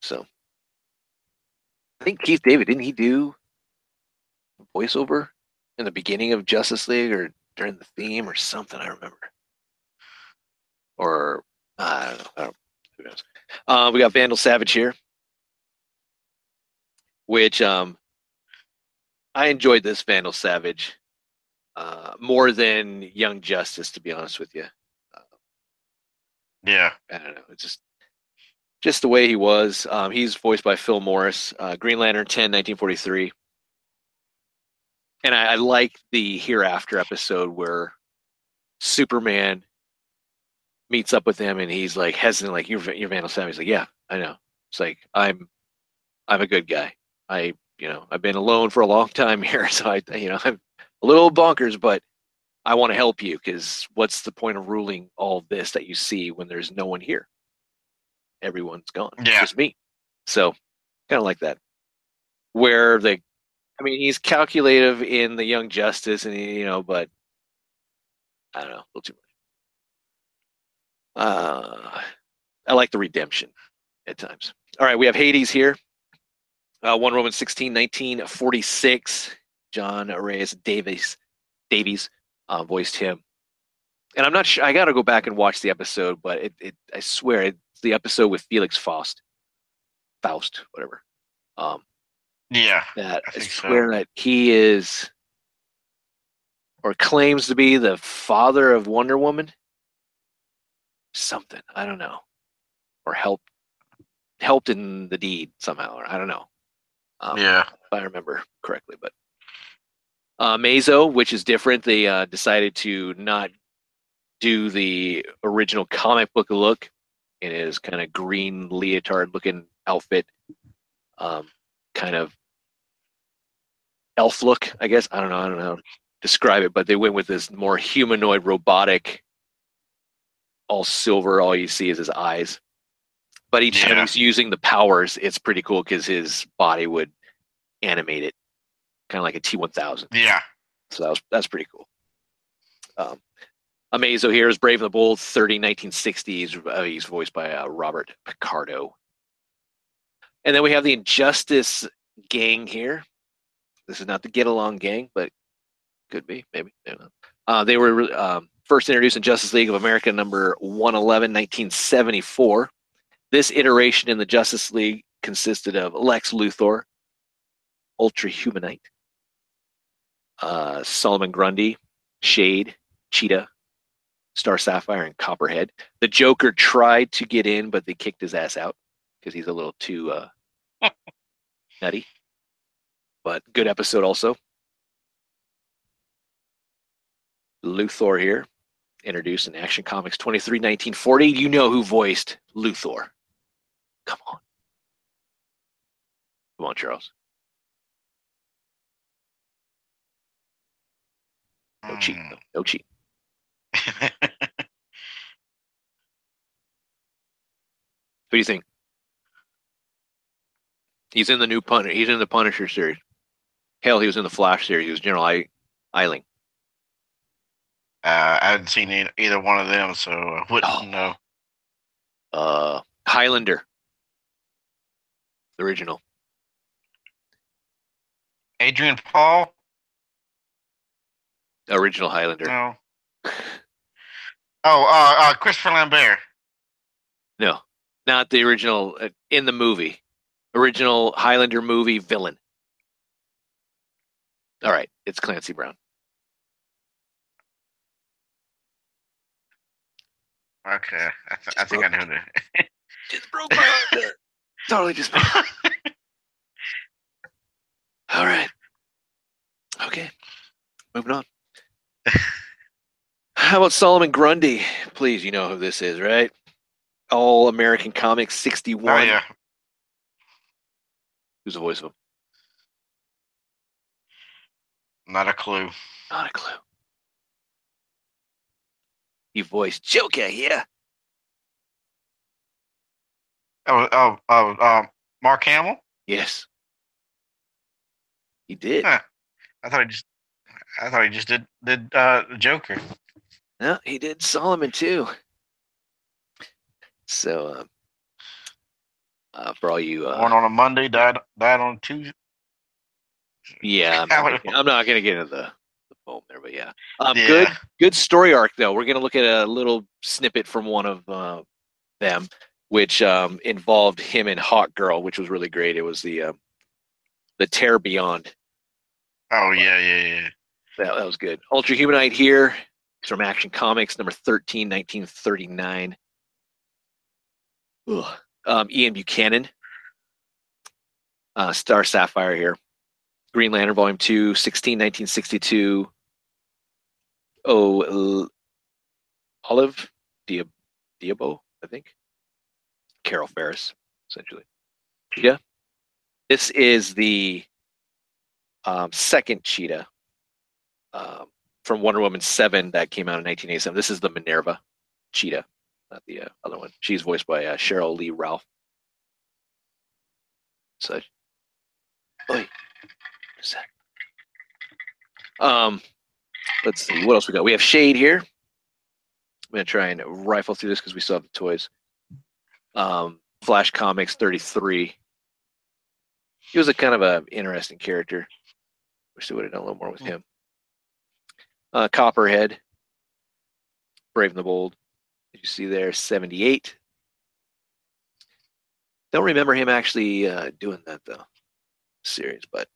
So I think Keith David, didn't he do voiceover in the beginning of Justice League or during the theme or something? I remember. Or I don't know. I don't, who knows? Uh, we got Vandal Savage here, which um, I enjoyed this Vandal Savage uh, more than Young Justice, to be honest with you. Yeah. I don't know. It's just just the way he was. Um, he's voiced by Phil Morris, uh, Green Lantern 10, 1943. And I, I like the Hereafter episode where Superman meets up with him and he's like hesitant, like you're you're Vandal Savage. He's like, yeah, I know. It's like I'm I'm a good guy. I you know I've been alone for a long time here, so I you know I'm a little bonkers, but I want to help you because what's the point of ruling all this that you see when there's no one here? Everyone's gone. It's Yeah. just me. So kind of like that. Where the, I mean, he's calculative in the Young Justice, and you know, but I don't know, a little too much. Uh, I like the redemption at times. All right, we have Hades here. Uh, One Roman 16, 1946. John Reyes Davies, Davies uh, voiced him. And I'm not sure. I got to go back and watch the episode, but it, it I swear it's the episode with Felix Faust, Faust, whatever. Um, Yeah. that I I, think so. swear that he is or claims to be the father of Wonder Woman. Something I don't know, or helped helped in the deed somehow, or I don't know. Um, yeah. if I remember correctly. But uh, Mazo, which is different, they uh, decided to not do the original comic book look in his kind of green leotard looking outfit, um, kind of elf look, I guess. I don't know. I don't know how to describe it, but they went with this more humanoid, robotic, all silver. All you see is his eyes. But each time he's using the powers, it's pretty cool because his body would animate it, kind of like a T one thousand. Yeah. So that was that's pretty cool. Um, Amazo here is Brave and the Bold, 30, 1960s. Uh, he's voiced by uh, Robert Picardo. And then we have the Injustice gang here. This is not the Get Along gang, but could be, maybe. Uh, they were um, first introduced in Justice League of America number 111, 1974. This iteration in the Justice League consisted of Lex Luthor, Ultra Humanite, uh, Solomon Grundy, Shade, Cheetah, Star Sapphire, and Copperhead. The Joker tried to get in, but they kicked his ass out because he's a little too uh, nutty. But good episode also. Luthor here, introduced in Action Comics 23 1940. You know who voiced Luthor. Come on. Come on, Charles. No cheat. Hmm. No, no cheat. What do you think? He's in the new Punisher. He's in the Punisher series. Hell, he was in the Flash series. He was General I- Eiling. Uh, I hadn't seen e- either one of them, so I wouldn't Oh. know. Uh, Highlander. The original. Adrian Paul? Original Highlander. No. Oh, uh, uh, Christopher Lambert. No, not the original. Uh, in the movie, original Highlander movie villain. All right, it's Clancy Brown. Okay, I, th- I think I know that. Just broke my heart. Totally just. Broke. All right. Okay. Moving on. How about Solomon Grundy? Please, you know who this is, right? All American Comics 61. oh yeah, Who's the voice of him? not a clue. Not a clue. He voiced Joker here. Oh, oh, oh, um, Mark Hamill. Yes. He did. Huh. I thought I just, I thought he just did did uh, Joker. No, he did Solomon too. So, um, uh, for all you, uh, Born on a Monday, died died on a Tuesday. yeah, I'm not, gonna, I'm not gonna get into the, the poem there, but yeah, um, yeah. good, good story arc though. We're gonna look at a little snippet from one of uh, them, which um, involved him and Hawk Girl, which was really great. It was the um, the Tear Beyond. Oh yeah, yeah, yeah. That, that was good. Ultra Humanite here. From Action Comics, number 13, 1939. Ugh. Um, Ian Buchanan. Uh, Star Sapphire here. Green Lantern, Volume 2, 16, 1962. Oh, Olive Diab- Diabo, I think. Carol Ferris, essentially. Yeah. This is the um, second cheetah um, from Wonder Woman 7 that came out in 1987. This is the Minerva cheetah, not the uh, other one. She's voiced by uh, Sheryl Lee Ralph. So, Oi. What's that? Um, let's see what else we got. We have Shade here. I'm gonna try and rifle through this because we still have the toys. Um, Flash Comics 33. He was a kind of an interesting character. Wish they would have done a little more with him. Uh, Copperhead, Brave and the Bold. Did you see there? 78. Don't remember him actually uh, doing that though, series, but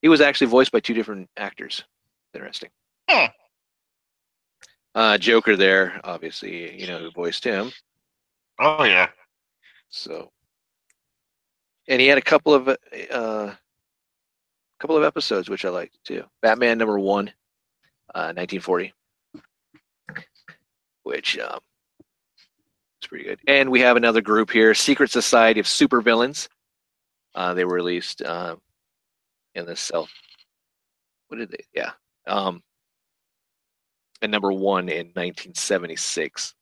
he was actually voiced by two different actors. Interesting. Hmm. Uh, Joker there, obviously, you know who voiced him. Oh yeah. So, and he had a couple of uh, couple of episodes which I liked too. Batman number one, uh, 1940, which um, is pretty good. And we have another group here, Secret Society of Supervillains. Uh, they were released uh, in the self. What did they? Yeah. Um, and number one in 1976.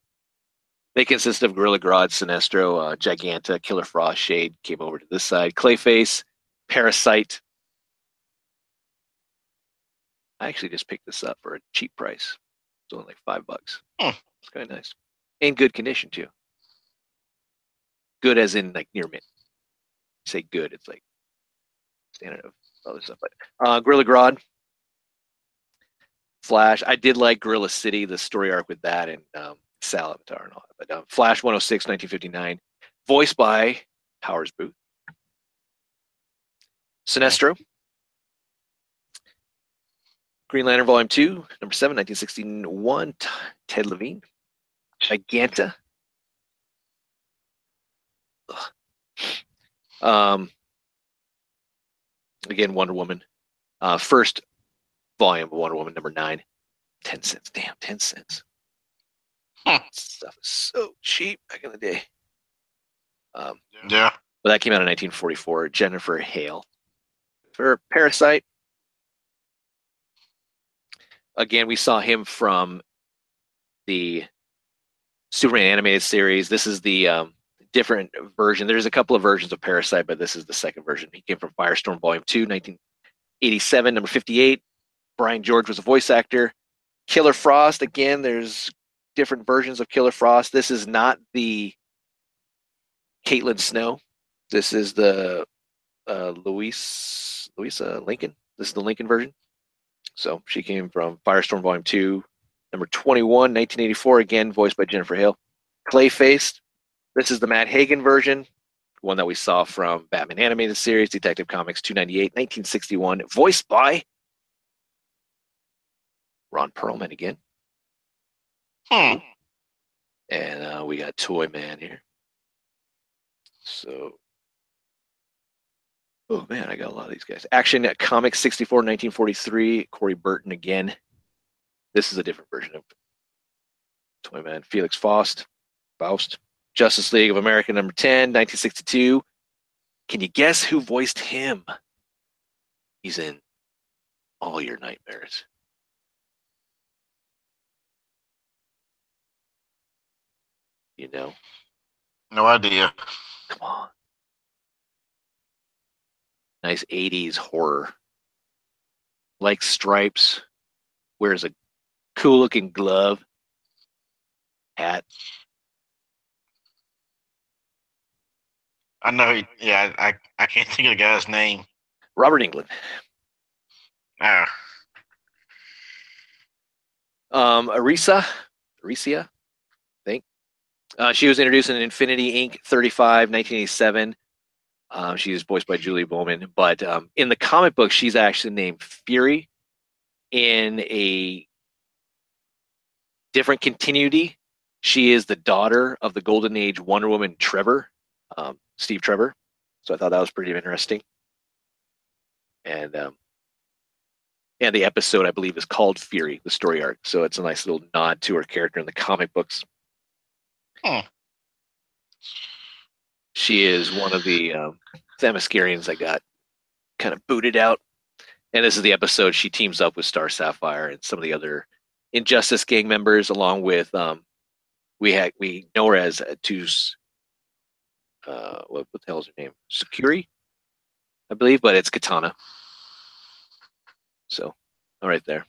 They consist of Gorilla Grodd, Sinestro, uh, Giganta, Killer Frost, Shade came over to this side, Clayface, Parasite. I actually just picked this up for a cheap price. It's only like five bucks. It's kind of nice. In good condition too. Good as in like near mint. say good, it's like standard of other stuff. But uh, Gorilla Grodd, Flash. I did like Gorilla City, the story arc with that, and um, Solovar and all that. But um, Flash 106, 1959, voiced by Powers Boothe. Sinestro. Green Lantern Volume 2, number 7, 1961, Ted Levine. Giganta. Ugh. Um, again, Wonder Woman. Uh, first volume of Wonder Woman, number 9. 10 cents. Damn, 10 cents. Huh. Stuff is so cheap back in the day. Um, Yeah. but that came out in 1944. Jennifer Hale. For Parasite, again, we saw him from the Superman animated series. This is the um, different version. There's a couple of versions of Parasite, but this is the second version. He came from Firestorm Volume 2, 1987, number 58. Brian George was a voice actor. Killer Frost, again, there's different versions of Killer Frost. This is not the Caitlin Snow. This is the uh, Louisa Lincoln. This is the Lincoln version. So she came from Firestorm Volume 2, number 21, 1984, again voiced by Jennifer Hale. Clayface. This is the Matt Hagen version, one that we saw from Batman Animated Series, Detective Comics 298, 1961, voiced by Ron Perlman again. Hmm. And uh, we got Toy Man here. So, oh man, I got a lot of these guys. Action Comics 64, 1943, Corey Burton again. This is a different version of Toy Man. Felix Faust, Faust. Justice League of America number 10, 1962. Can you guess who voiced him? He's in All Your Nightmares. You know? No idea. Come on. Nice 80s horror. Like stripes. Wears a cool looking glove. Hat. I know. He, yeah, I I can't think of the guy's name. Robert Englund. Ah, Um, Arisa. Aricia, I think. Uh, she was introduced in Infinity Inc. 35, 1987. Um, she is voiced by Julie Bowen. But um, in the comic book, she's actually named Fury in a different continuity. She is the daughter of the Golden Age Wonder Woman Trevor, um, Steve Trevor. So I thought that was pretty interesting. And um, and the episode I believe is called Fury, the story arc. So it's a nice little nod to her character in the comic books. Hmm. She is one of the um, Themyscirians that got kind of booted out. And this is the episode she teams up with Star Sapphire and some of the other Injustice gang members, along with um, we had we know her as uh, Tuz. Uh, what, what the hell is her name? Sakuri, I believe, but it's Katana. So, all right there.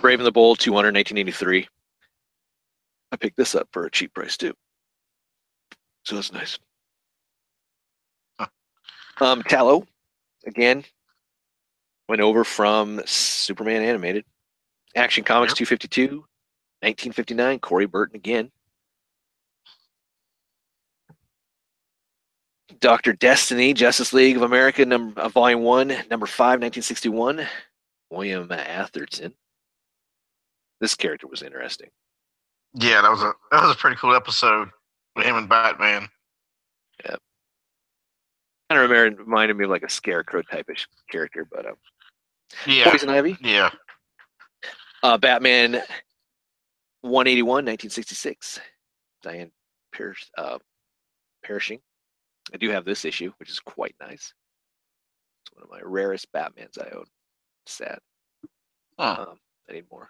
Brave and the Bold, 200, 1983. I picked this up for a cheap price too. So that's nice. Um, Tallow, again, went over from Superman animated. Action Comics Yep. 252, 1959. Corey Burton again. Doctor Destiny, Justice League of America, number uh, Volume One, Number Five, 1961. William Atherton. This character was interesting. yeah, that was a that was a pretty cool episode with him and Batman. Kind of reminded, reminded me of like a scarecrow type of character, but um, Yeah, Poison Ivy. yeah. Uh, Batman 181, 1966. Diane Pierce, uh, Pershing. I do have this issue, which is quite nice. It's one of my rarest Batmans I own. Sad. Huh. Um, I need more.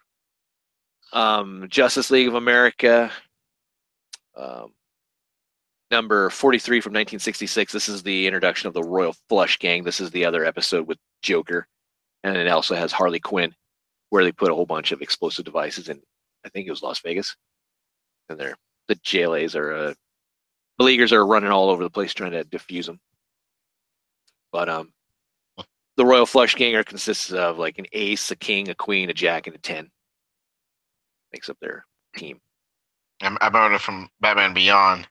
Um, Justice League of America, um, number 43 from 1966. This is the introduction of the Royal Flush Gang. This is the other episode with Joker. And it also has Harley Quinn, where they put a whole bunch of explosive devices in, I think it was Las Vegas. And they're, the JLAs are, uh, beleaguers are running all over the place trying to defuse them. But um, the Royal Flush Gang are consists of like an ace, a king, a queen, a jack, and a ten. Makes up their team. I it from Batman Beyond.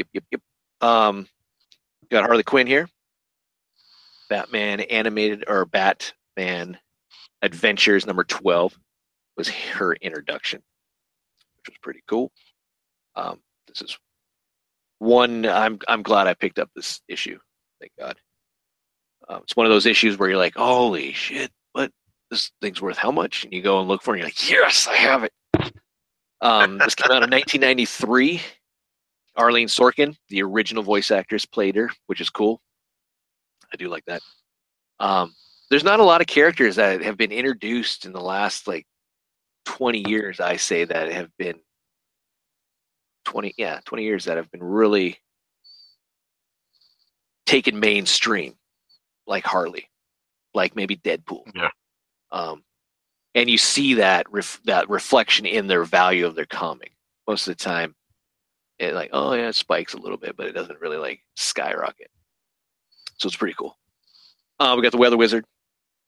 Yep, yep, yep. Um, got Harley Quinn here. Batman animated or Batman Adventures number twelve was her introduction, which was pretty cool. Um, this is one I'm I'm glad I picked up this issue. Thank God. Um, it's one of those issues where you're like, holy shit, what this thing's worth how much? And you go and look for it, and you're like, yes, I have it. Um, this came out in 1993. Arlene Sorkin, the original voice actress, played her, which is cool. I do like that. Um, there's not a lot of characters that have been introduced in the last like 20 years. I say that have been 20, yeah, 20 years that have been really taken mainstream, like Harley, like maybe Deadpool. Yeah. Um, and you see that ref- that reflection in their value of their comic. Most of the time, it like, oh yeah, it spikes a little bit, but it doesn't really like skyrocket. So it's pretty cool. Uh, we got the Weather Wizard.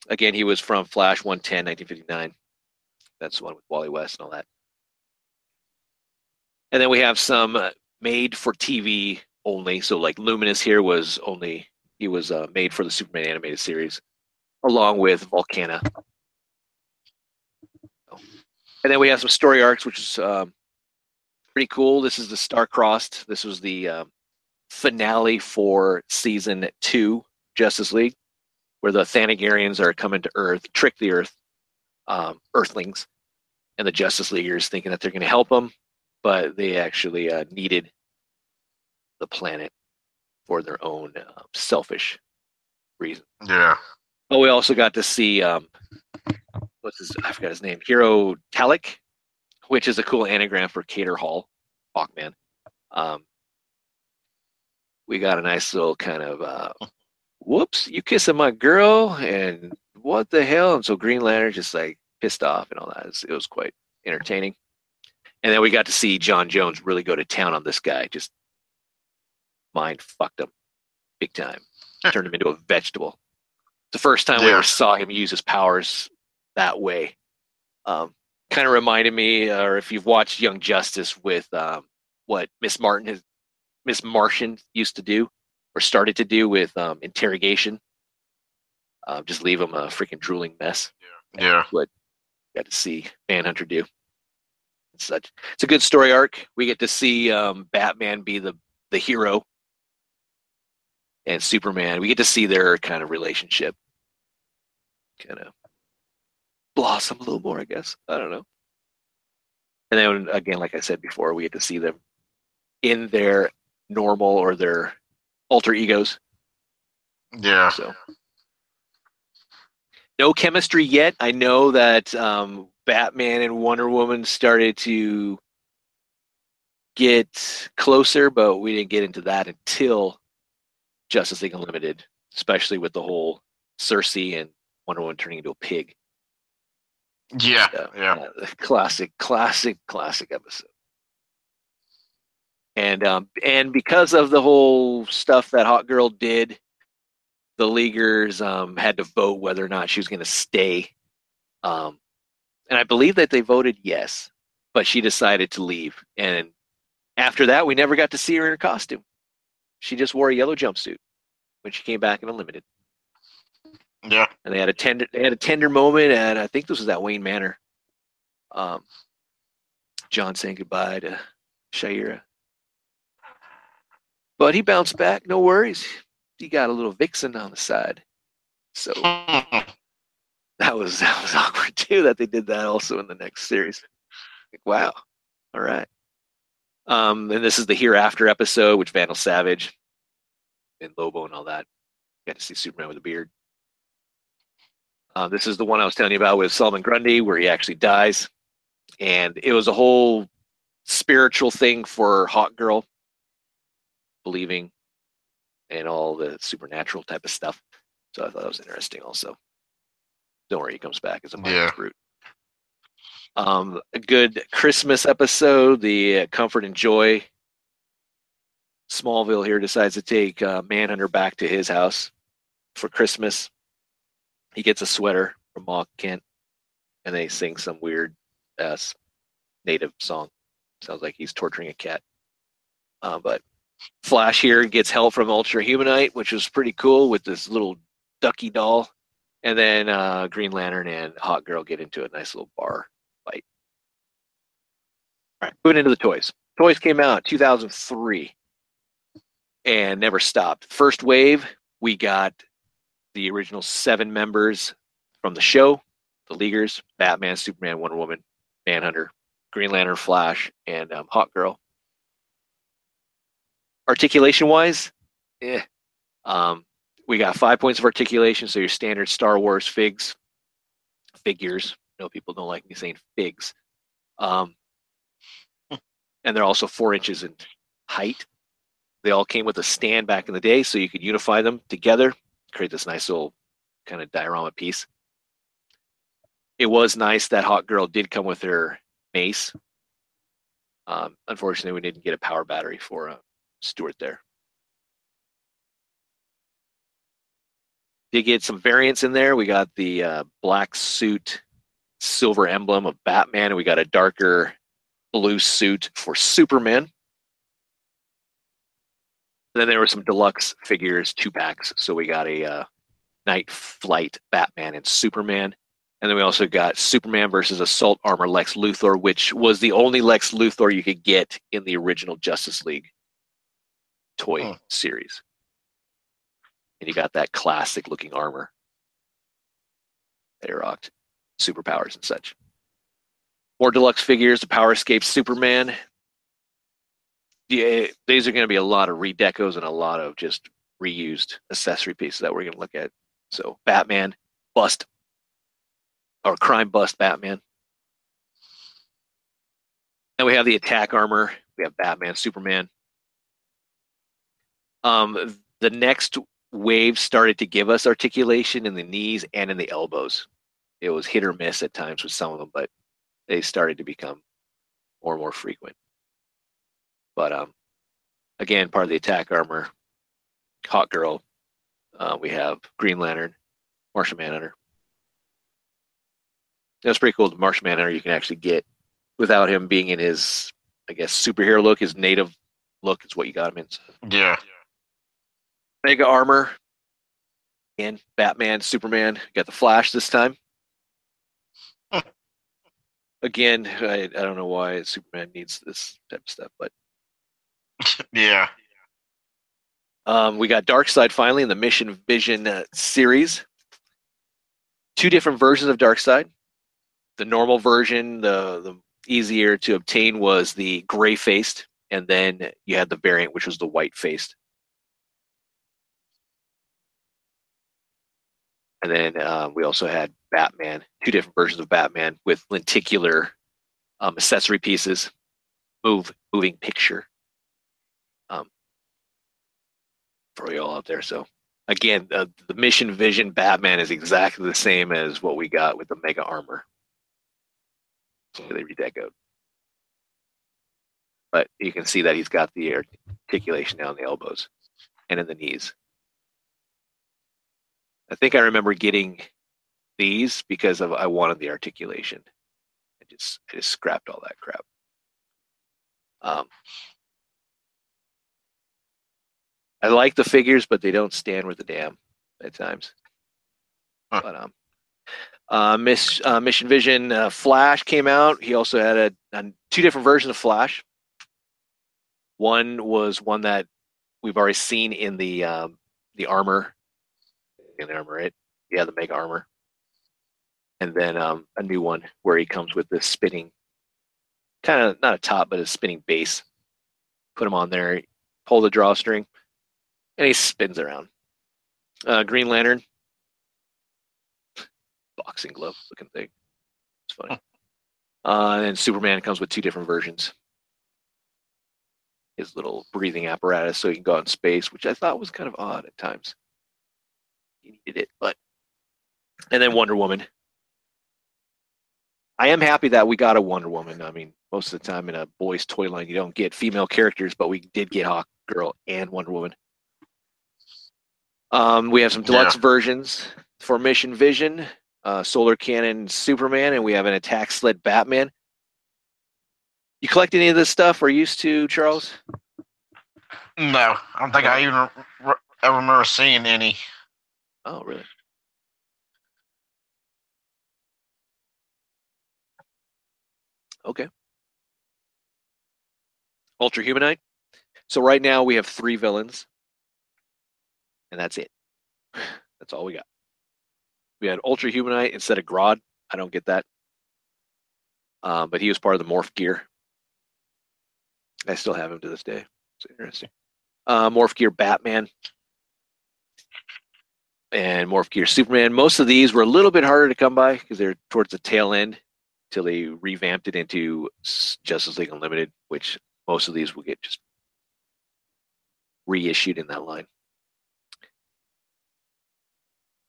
Again, he was from Flash 110, 1959. That's the one with Wally West and all that. And then we have some uh, made for TV only. So like Luminus here was only he was uh, made for the Superman animated series, along with Volcana. And then we have some story arcs, which is um, pretty cool. This is the Star Crossed. This was the um, finale for season two, Justice League, where the Thanagarians are coming to Earth, trick the Earth, um, Earthlings, and the Justice Leaguers thinking that they're going to help them, but they actually uh, needed the planet for their own uh, selfish reason. Yeah. Oh, we also got to see um, what's his? I forgot his name. Hro Talak, which is a cool anagram for Katar Hol, Hawkman. Um, we got a nice little kind of uh, whoops, you kissing my girl, and what the hell? And so Green Lantern just like pissed off and all that. It was, it was quite entertaining. And then we got to see J'onn J'onzz really go to town on this guy. Just mind fucked him big time. Turned him into a vegetable. The first time we ever saw him use his powers that way. Um, kind of reminded me, or if you've watched Young Justice with um, what Miss Martin has, Miss Martian used to do or started to do with um, interrogation. Um, just leave them a freaking drooling mess. Yeah. What got to see Manhunter do. And such. It's a good story arc. We get to see um, Batman be the the hero, and Superman. We get to see their kind of relationship, kind of blossom a little more. I guess I don't know. And then again, like I said before, we get to see them in their normal or their alter egos. Yeah. So no chemistry yet. I know that um, Batman and Wonder Woman started to get closer, but we didn't get into that until Justice League Unlimited, especially with the whole Circe and Wonder Woman turning into a pig. Yeah. Uh, Yeah. uh, classic, classic, classic episode. And um, and because of the whole stuff that Hawk Girl did, the leaguers um, had to vote whether or not she was going to stay. Um, and I believe that they voted yes, but she decided to leave. And after that, we never got to see her in her costume. She just wore a yellow jumpsuit when she came back in Unlimited Yeah. and they had a tender they had a tender moment and I think this was at Wayne Manor. Um, John saying goodbye to Shayera. But he bounced back, no worries. He got a little vixen on the side. So that was that was awkward too that they did that also in the next series. Like, wow. All right. Um, and this is the hereafter episode, which Vandal Savage and Lobo and all that. Got to see Superman with a beard. Uh, this is the one I was telling you about with Solomon Grundy, where he actually dies, and it was a whole spiritual thing for Hawk Girl, believing, and all the supernatural type of stuff. So I thought that was interesting. Also, don't worry, he comes back as a Yeah. brute. Um, a good Christmas episode, the uh, Comfort and Joy Smallville here decides to take uh, Manhunter back to his house for Christmas. He gets a sweater from Ma Kent, and they sing some weird ass native song. Sounds like he's torturing a cat. Uh, but Flash here gets help from Ultra Humanite, which was pretty cool with this little ducky doll. And then uh, Green Lantern and Hawk Girl get into a nice little bar fight. All right, moving into the toys. Toys came out 2003 and never stopped. First wave, we got the original seven members from the show the Leaguers, Batman, Superman, Wonder Woman, Manhunter, Green Lantern, Flash, and um, Hawk Girl. Articulation wise, eh. Um, we got five points of articulation, so your standard Star Wars figs, figures. No, people don't like me saying figs. Um, and they're also four inches in height. They all came with a stand back in the day, so you could unify them together, create this nice little kind of diorama piece. It was nice that Hawk Girl did come with her mace. Um, unfortunately, we didn't get a power battery for uh, Stewart there. Did get some variants in there. We got the uh, black suit, silver emblem of Batman, and we got a darker blue suit for Superman. And then there were some deluxe figures, two packs. So we got a uh, Night Flight Batman and Superman. And then we also got Superman versus Assault Armor Lex Luthor, which was the only Lex Luthor you could get in the original Justice League toy huh. series. And you got that classic looking armor. They rocked superpowers and such. More deluxe figures, the Power Escape Superman. Yeah, these are going to be a lot of redecos and a lot of just reused accessory pieces that we're going to look at. So Batman, bust or crime bust Batman. And we have the attack armor. We have Batman, Superman. Um, the next wave started to give us articulation in the knees and in the elbows. It was hit or miss at times with some of them, but they started to become more and more frequent. But um, again, part of the attack armor, Hawk Girl. Uh, we have Green Lantern, Martian Manhunter. That's pretty cool. The Martian Manhunter you can actually get without him being in his, I guess, superhero look. His native look is what you got him in. Yeah. Mega armor. And Batman, Superman. Got the Flash this time. Again, I, I don't know why Superman needs this type of stuff, but yeah. Um, we got Darkseid finally in the Mission Vision uh, series. Two different versions of Darkseid. the normal version, the the easier to obtain was the gray faced, and then you had the variant which was the white faced. And then uh, we also had Batman, two different versions of Batman with lenticular um, accessory pieces, move moving picture. Um, for you all out there. So again, uh, the mission vision Batman is exactly the same as what we got with the Mega Armor. So they redecoed. But you can see that he's got the articulation down the elbows and in the knees. I think I remember getting these because of I wanted the articulation. I just I just scrapped all that crap. Um, I like the figures, but they don't stand with the dam at times. Huh. But um, uh, Miss uh, Mission Vision uh, Flash came out. He also had a, a, two different versions of Flash. One was one that we've already seen in the um, the armor, in the armor, right? Yeah, the mega armor. And then um, a new one where he comes with this spinning, kind of not a top, but a spinning base. Put him on there, pull the drawstring, and he spins around. Uh, Green Lantern, boxing glove looking thing. It's funny. uh, and Superman comes with two different versions. His little breathing apparatus, so he can go out in space, which I thought was kind of odd at times. He needed it, but and then Wonder Woman. I am happy that we got a Wonder Woman. I mean, most of the time in a boys' toy line, you don't get female characters, but we did get Hawk Girl and Wonder Woman. Um, we have some deluxe Yeah. versions for Mission Vision, uh, Solar Cannon Superman, and we have an Attack Sled Batman. You collect any of this stuff? Or used to Charles? No, I don't think I even re- ever remember seeing any. Oh, really? Okay. Ultra Humanite. So right now we have three villains, and that's it. That's all we got. We had Ultra Humanite instead of Grodd. I don't get that. Um, but he was part of the Morph Gear. I still have him to this day. It's interesting. Uh, Morph Gear Batman and Morph Gear Superman. Most of these were a little bit harder to come by because they're towards the tail end till they revamped it into Justice League Unlimited, which most of these will get just reissued in that line.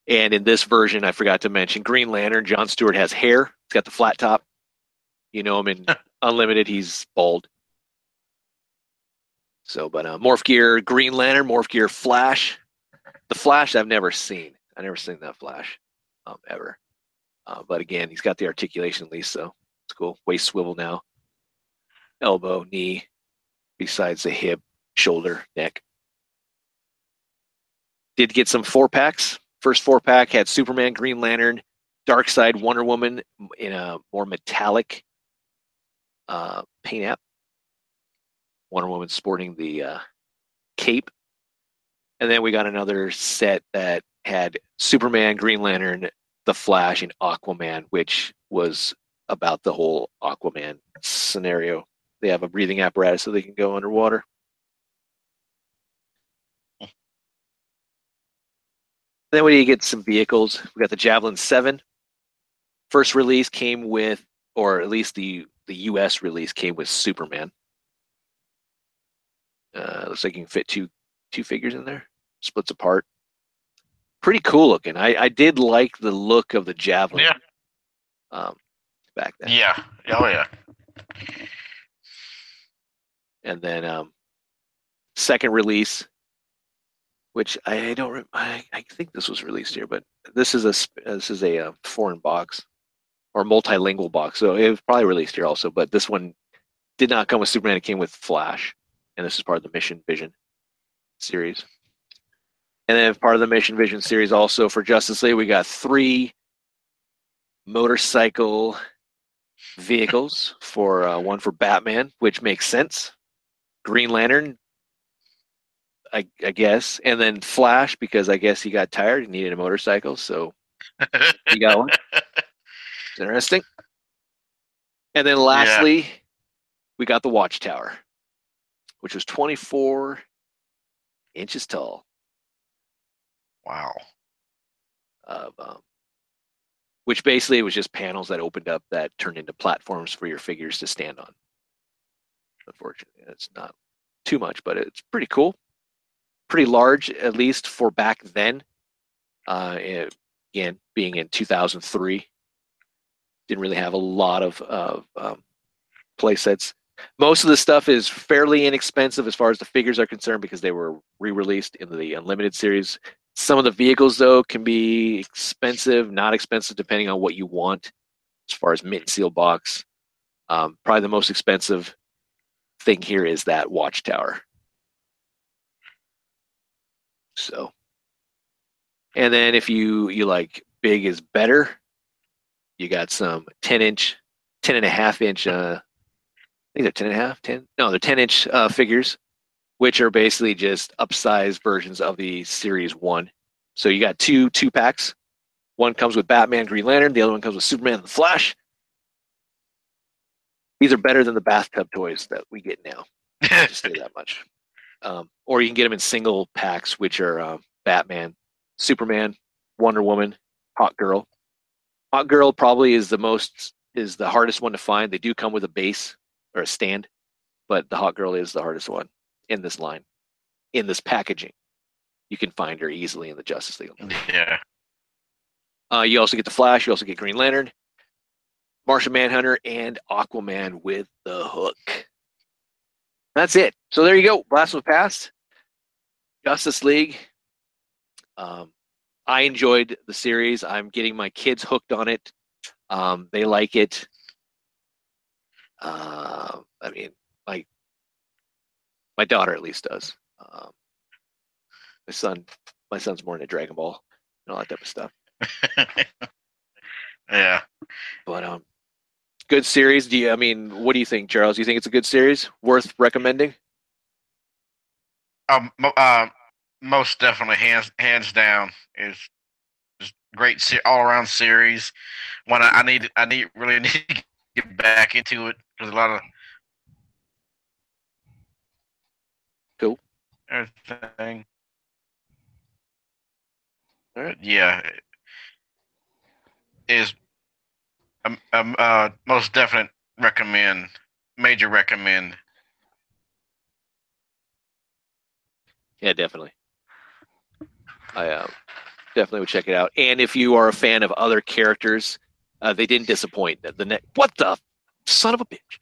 And in this version, I forgot to mention Green Lantern. John Stewart has hair. He's got the flat top. You know him in Unlimited. He's bald. So, but uh, Morph Gear Green Lantern, Morph Gear Flash. The Flash I've never seen. I've never seen that Flash um, ever. Uh, but again, he's got the articulation at least, so it's cool. Waist swivel now. Elbow, knee, besides the hip, shoulder, neck. Did get some four packs. First four pack had Superman, Green Lantern, Darkseid, Wonder Woman in a more metallic uh, paint app. Wonder Woman sporting the uh, cape. And then we got another set that had Superman, Green Lantern, The Flash, and Aquaman, which was about the whole Aquaman scenario. They have a breathing apparatus so they can go underwater. Then we need to get some vehicles. We got the Javelin 7. First release came with, or at least the, the US release came with Superman. Uh, looks like you can fit two two figures in there. Splits apart. Pretty cool looking. I, I did like the look of the Javelin Yeah, um, back then. yeah, oh yeah. and then um, second release, which I don't. I, I think this was released here, but this is a this is a uh, foreign box or multilingual box, so it was probably released here also. But this one did not come with Superman; it came with Flash, and this is part of the Mission Vision series. And then part of the Mission Vision series also for Justice League, we got three motorcycle vehicles for uh, one for Batman, which makes sense. Green Lantern, I, I guess, and then Flash because I guess he got tired and needed a motorcycle, so he got one. It's interesting. And then lastly, we got the Watchtower, which was 24 inches tall. wow. Of, um, which basically was just panels that opened up that turned into platforms for your figures to stand on. Unfortunately, it's not too much, but it's pretty cool. Pretty large, at least for back then. Uh, it- again, being in 2003, didn't really have a lot of, of um, play sets. Most of the stuff is fairly inexpensive as far as the figures are concerned because they were re-released in the Unlimited series. Some of the vehicles, though, can be expensive, not expensive, depending on what you want. As far as mint and seal box, um, probably the most expensive thing here is that watchtower. So, and then if you you like big is better, you got some 10 inch, 10 and a half inch. Uh, I think they're 10 and a half, 10. No, they're 10 inch uh, figures, which are basically just upsized versions of the series one. So you got two two packs. One comes with Batman, Green Lantern. The other one comes with Superman and the Flash. These are better than the bathtub toys that we get now. I'll just say that much. Um, or you can get them in single packs, which are uh, Batman, Superman, Wonder Woman, Hawk Girl. Hawk Girl probably is the most is the hardest one to find. They do come with a base or a stand, but the Hawk Girl is the hardest one in this line, in this packaging. You can find her easily in the Justice League. yeah. Uh, you also get the Flash. You also get Green Lantern, Martian Manhunter, and Aquaman with the Hook. That's it. So there you go. Blast was passed. Justice League. Um, I enjoyed the series. I'm getting my kids hooked on it. Um, they like it. Uh, I mean, my my daughter at least does. Um, my son, my son's more into Dragon Ball and all that type of stuff. yeah. But um, good series. Do you? I mean, what do you think, Charles? Do you think it's a good series, worth recommending? Um, uh, most definitely, hands hands down, is just great se- all around series. One I, I need, I need really need to get back into it because a lot of Cool. everything. All right. Yeah, is um, um uh most definite recommend, major recommend. Yeah, definitely. I um, definitely would check it out. And if you are a fan of other characters, uh, they didn't disappoint. The, the ne- what the son of a bitch.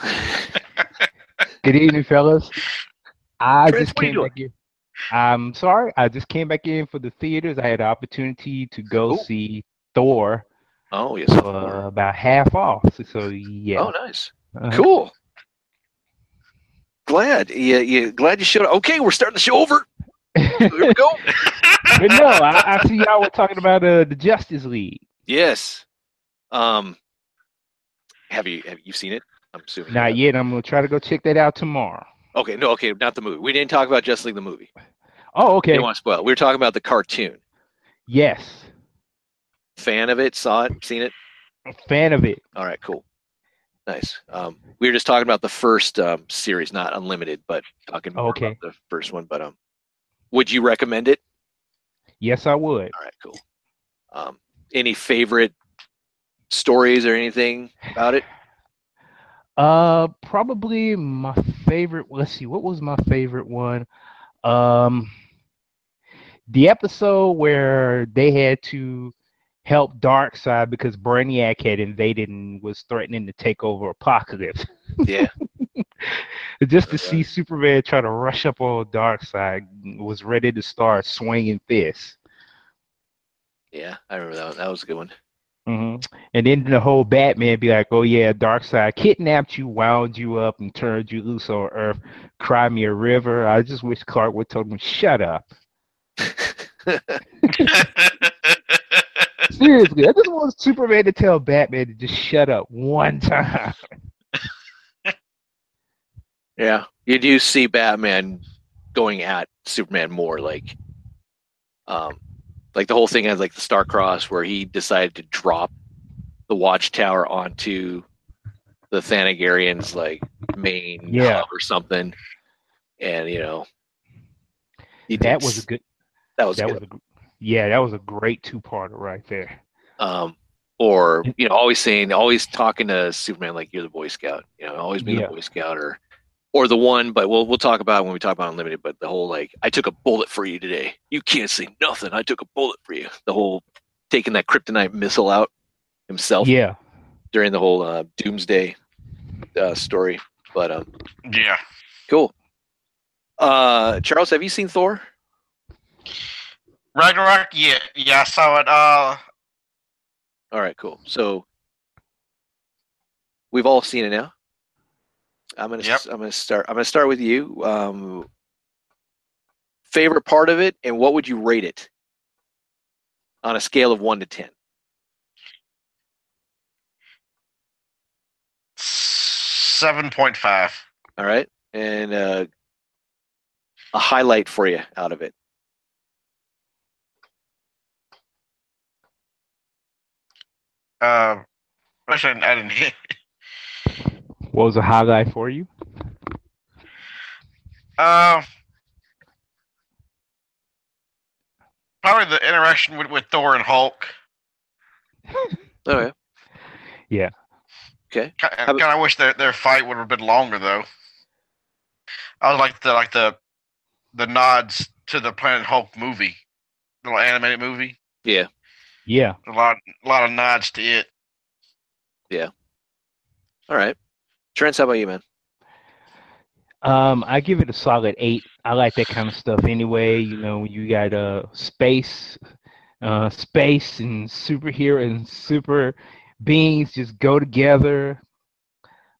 Good evening, fellas. I Chris, just what are you came back in. I'm sorry. I just came back in for the theaters. I had the opportunity to go Ooh. see Thor oh yes. uh, about half off. So, yeah. Oh, nice. Uh-huh. Cool. Glad. Yeah, yeah. Glad you showed up. Okay, we're starting the show over. Here we go. but no, I, I see y'all were talking about uh, the Justice League. yes. Um. Have you have you seen it? I'm assuming. Not yet. I'm gonna try to go check that out tomorrow. Okay. No. Okay. Not the movie. We didn't talk about Justice League the movie. Oh, okay. Didn't want to spoil. We were talking about the cartoon. Yes. Fan of it? Saw it? Seen it? A fan of it. All right, cool. Nice. Um, we were just talking about the first um, series, not unlimited, but talking Okay. about the first one. But um, would you recommend it? Yes, I would. All right, cool. Um, any favorite stories or anything about it? Uh, probably my favorite. Let's see, what was my favorite one? Um, the episode where they had to help Darkseid because Brainiac had invaded and was threatening to take over Apokolips. Yeah, Just to see Superman try to rush up on Darkseid was ready to start swinging fists. yeah, I remember that. One. That was a good one. hmm And then the whole Batman be like, "Oh yeah, Darkseid kidnapped you, wound you up, and turned you loose on Earth. Cry me a river." I just wish Clark would told him, "Shut up." Seriously, I just want Superman to tell Batman to just shut up one time. yeah, you do see Batman going at Superman more, like, um, like the whole thing has like the Star Cross, where he decided to drop the Watchtower onto the Thanagarians like main Yeah. hub or something, and you know, That was a good. that was That good. was a, yeah, that was a great two-parter right there. um, or you know, always saying, always talking to Superman like you're the Boy Scout, you know, always being Yeah. the Boy Scout, or or the one. But we'll we'll talk about it when we talk about Unlimited. But the whole like, I took a bullet for you today. You can't say nothing. I took a bullet for you. The whole taking that kryptonite missile out himself Yeah, during the whole uh, Doomsday uh, story. But um, yeah. cool. Uh, Charles, have you seen Thor? Ragnarok, yeah, yeah, I saw it. Uh, All right, cool. So we've all seen it now. I'm gonna Yep. I'm gonna start I'm gonna start with you. Um, favorite part of it, and what would you rate it on a scale of one to ten? seven point five. All right, and uh, a highlight for you out of it. Uh, actually, I didn't hear. what was a highlight for you? Uh, probably the interaction with, with Thor and Hulk. Oh yeah, Yeah, okay. Kind of wish their their fight would have been longer though. I was like the like the the nods to the Planet Hulk movie, little animated movie. Yeah, yeah. A lot a lot of nods to it. Yeah. All right. Trent, how about you, man? Um, I give it a solid eight. I like that kind of stuff anyway. You know, you got uh space, uh, space and superhero and super beings just go together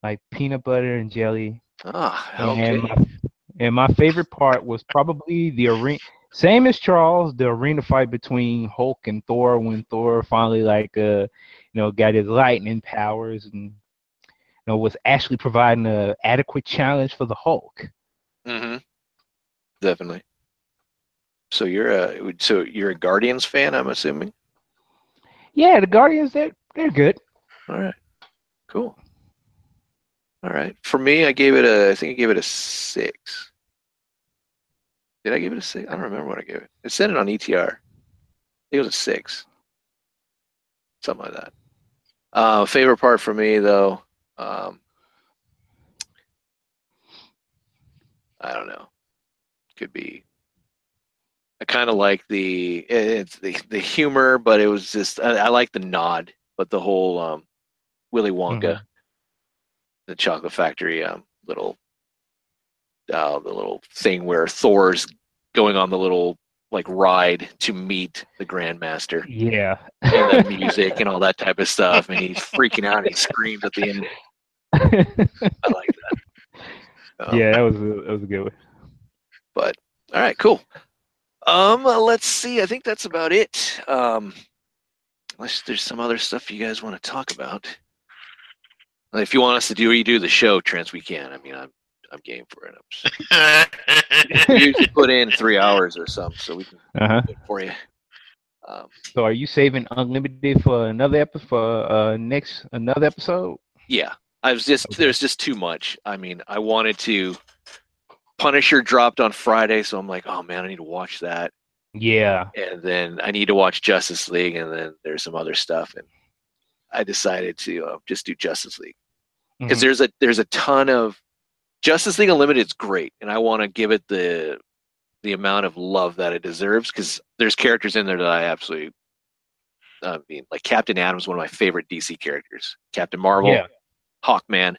like peanut butter and jelly. Ah, okay. And my, and my favorite part was probably the arena. Same as Charles, the arena fight between Hulk and Thor when Thor finally like uh you know got his lightning powers and you know was actually providing a adequate challenge for the Hulk. Mm-hmm. Definitely. So you're a so you're a Guardians fan, I'm assuming. Yeah, the Guardians they're they're good. All right. Cool. All right. For me, I gave it a. I think I gave it a six. Did I give it a six? I don't remember what I gave it. It said it on ETR. I think it was a six. Something like that. Uh, favorite part for me, though, um, I don't know. Could be. I kind of like the it's the the humor, but it was just I, I like the nod, but the whole um, Willy Wonka, Mhm. the Chocolate Factory um, little uh, the little thing where Thor's going on the little like ride to meet the Grandmaster Yeah. and the music and all that type of stuff, and he's freaking out and he screams at the end. I like that. Um, yeah, that was a, that was a good one. But all right, cool. Um, let's see. I think that's about it. Um, unless there's some other stuff you guys want to talk about. If you want us to do redo the show, Trans, we can. I mean, I'm I'm game for it. I'm just, we usually put in three hours or something, so we can Uh huh. do it for you. Um, So are you saving unlimited for another episode for uh next another episode? yeah, I was just Okay. there's just too much. I mean, I wanted to. Punisher dropped on Friday, so I'm like, oh man, I need to watch that. Yeah. and then I need to watch Justice League, and then there's some other stuff, and I decided to uh, just do Justice League because Mhm. there's a there's a ton of Justice League Unlimited is great, and I want to give it the the amount of love that it deserves because there's characters in there that I absolutely I mean, like Captain Atom's one of my favorite DC characters. Captain Marvel, Yeah. Hawkman,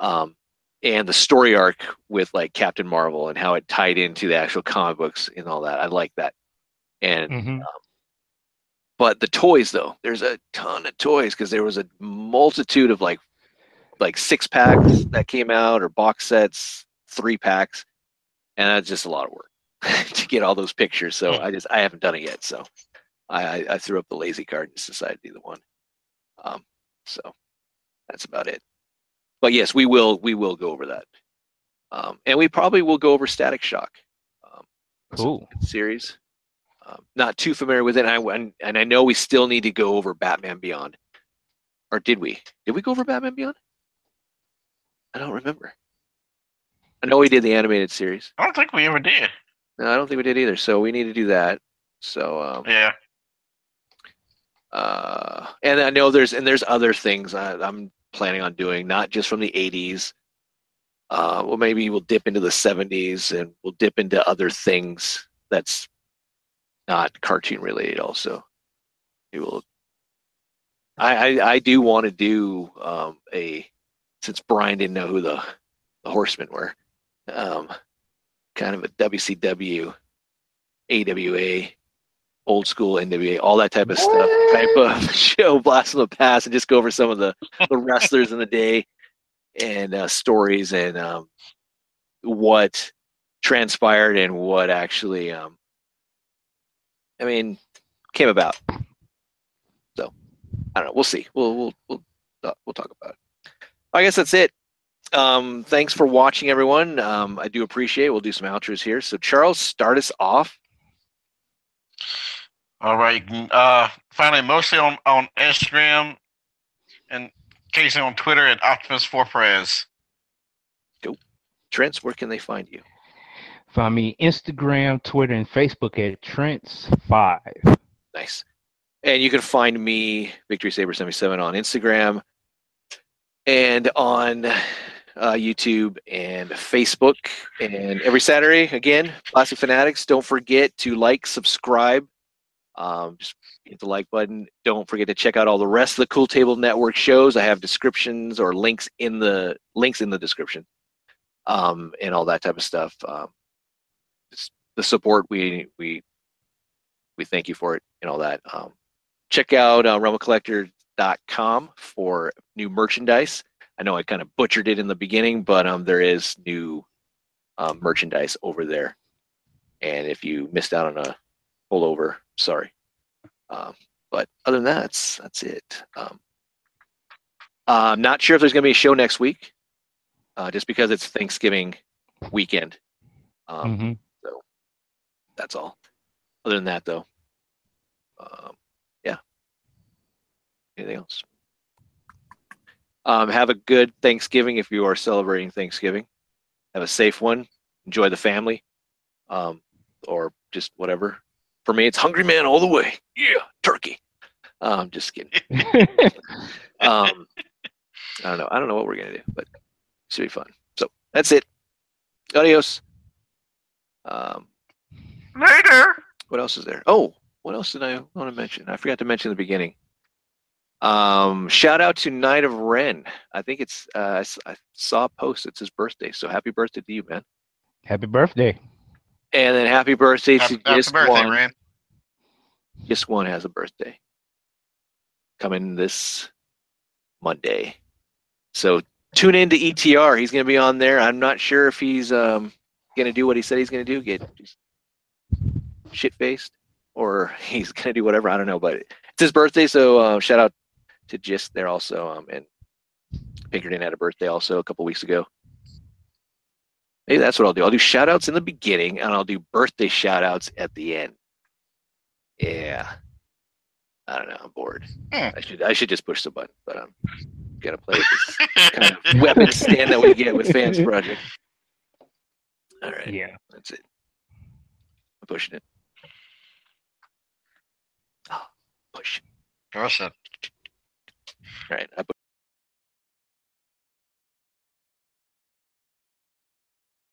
um, and the story arc with like Captain Marvel and how it tied into the actual comic books and all that. I like that. And Mhm. but the toys though, there's a ton of toys because there was a multitude of like like six packs that came out or box sets, three packs, and that's just a lot of work to get all those pictures. So I just I haven't done it yet. So I I, threw up the lazy card and decided to do the one. Um, so that's about it. But yes, we will we will go over that, um, and we probably will go over Static Shock. Um, Cool. series. Um, not too familiar with it, and I and I know we still need to go over Batman Beyond. Or did we? Did we go over Batman Beyond? I don't remember. I know we did the animated series. I don't think we ever did. No, I don't think we did either. So we need to do that. So um, Yeah. uh, and I know there's and there's other things I, I'm planning on doing, not just from the '80s. Uh, well, maybe we'll dip into the '70s and we'll dip into other things that's not cartoon related. Also, we will. I I, I do want to do um, a since Brian didn't know who the the Horsemen were, um, kind of a WCW, AWA, old school NWA, all that type of stuff type of show, blast from the past, and just go over some of the the wrestlers in the day and uh, stories and um, what transpired and what actually, um, I mean, came about. So I don't know. We'll see. We'll we'll we'll uh, we'll talk about it. I guess that's it. Um, thanks for watching, everyone. Um, I do appreciate. it. We'll do some outros here. So Charles, start us off. All right. Uh, finally, mostly on, on Instagram and occasionally on Twitter at Optimus for Prez. Trent, where can they find you? Find me Instagram, Twitter, and Facebook at Trent's Five. Nice. And you can find me, Victory Saber 77 on Instagram and on uh, YouTube and Facebook. And every Saturday, again, Plastic Fanatics. Don't forget to like, subscribe. Um, just hit the like button. Don't forget to check out all the rest of the Cool Table Network shows. I have descriptions or links in the links in the description. um, and all that type of stuff. Um, the support we we we thank you for it and all that. Um, check out uh, RumbleCollector.com for new merchandise. I know I kind of butchered it in the beginning, but um, there is new um, merchandise over there. And if you missed out on a pullover, sorry. Um, but other than that, that's that's it. Um, I'm not sure if there's going to be a show next week, uh, just because it's Thanksgiving weekend. Um, Mhm. That's all. Other than that, though, um. Anything else? Um, have a good Thanksgiving if you are celebrating Thanksgiving. Have a safe one. Enjoy the family, um, or just whatever. For me, it's hungry man all the way. Yeah, turkey. Um, just kidding. Um, I don't know. I don't know what we're gonna do, but it should be fun. So that's it. Adios. Um, Later. what else is there? Oh, what else did I want to mention? I forgot to mention in the beginning. Um, shout out to Night of Ren. I think it's uh, I s- I saw a post. It's his birthday, so happy birthday to you, man. Happy birthday. And then happy birthday Happy, to happy just birthday, one. Ren. Just one has a birthday coming this Monday. So tune in to ETR. He's going to be on there. I'm not sure if he's um, going to do what he said he's going to do, get shit faced, or he's going to do whatever. I don't know, but it's his birthday. So uh, shout out to Gist there also. Um, and Pinkerton had a birthday also a couple weeks ago. Maybe that's what I'll do. I'll do shout outs in the beginning and I'll do birthday shout outs at the end. Yeah. I don't know. I'm bored. Hmm. I should I should just push the button, but I'm gonna play with this kind of weapon stand that we get with Fans Project. All right, Yeah. that's it. I'm pushing it. Oh, push. Awesome. Right,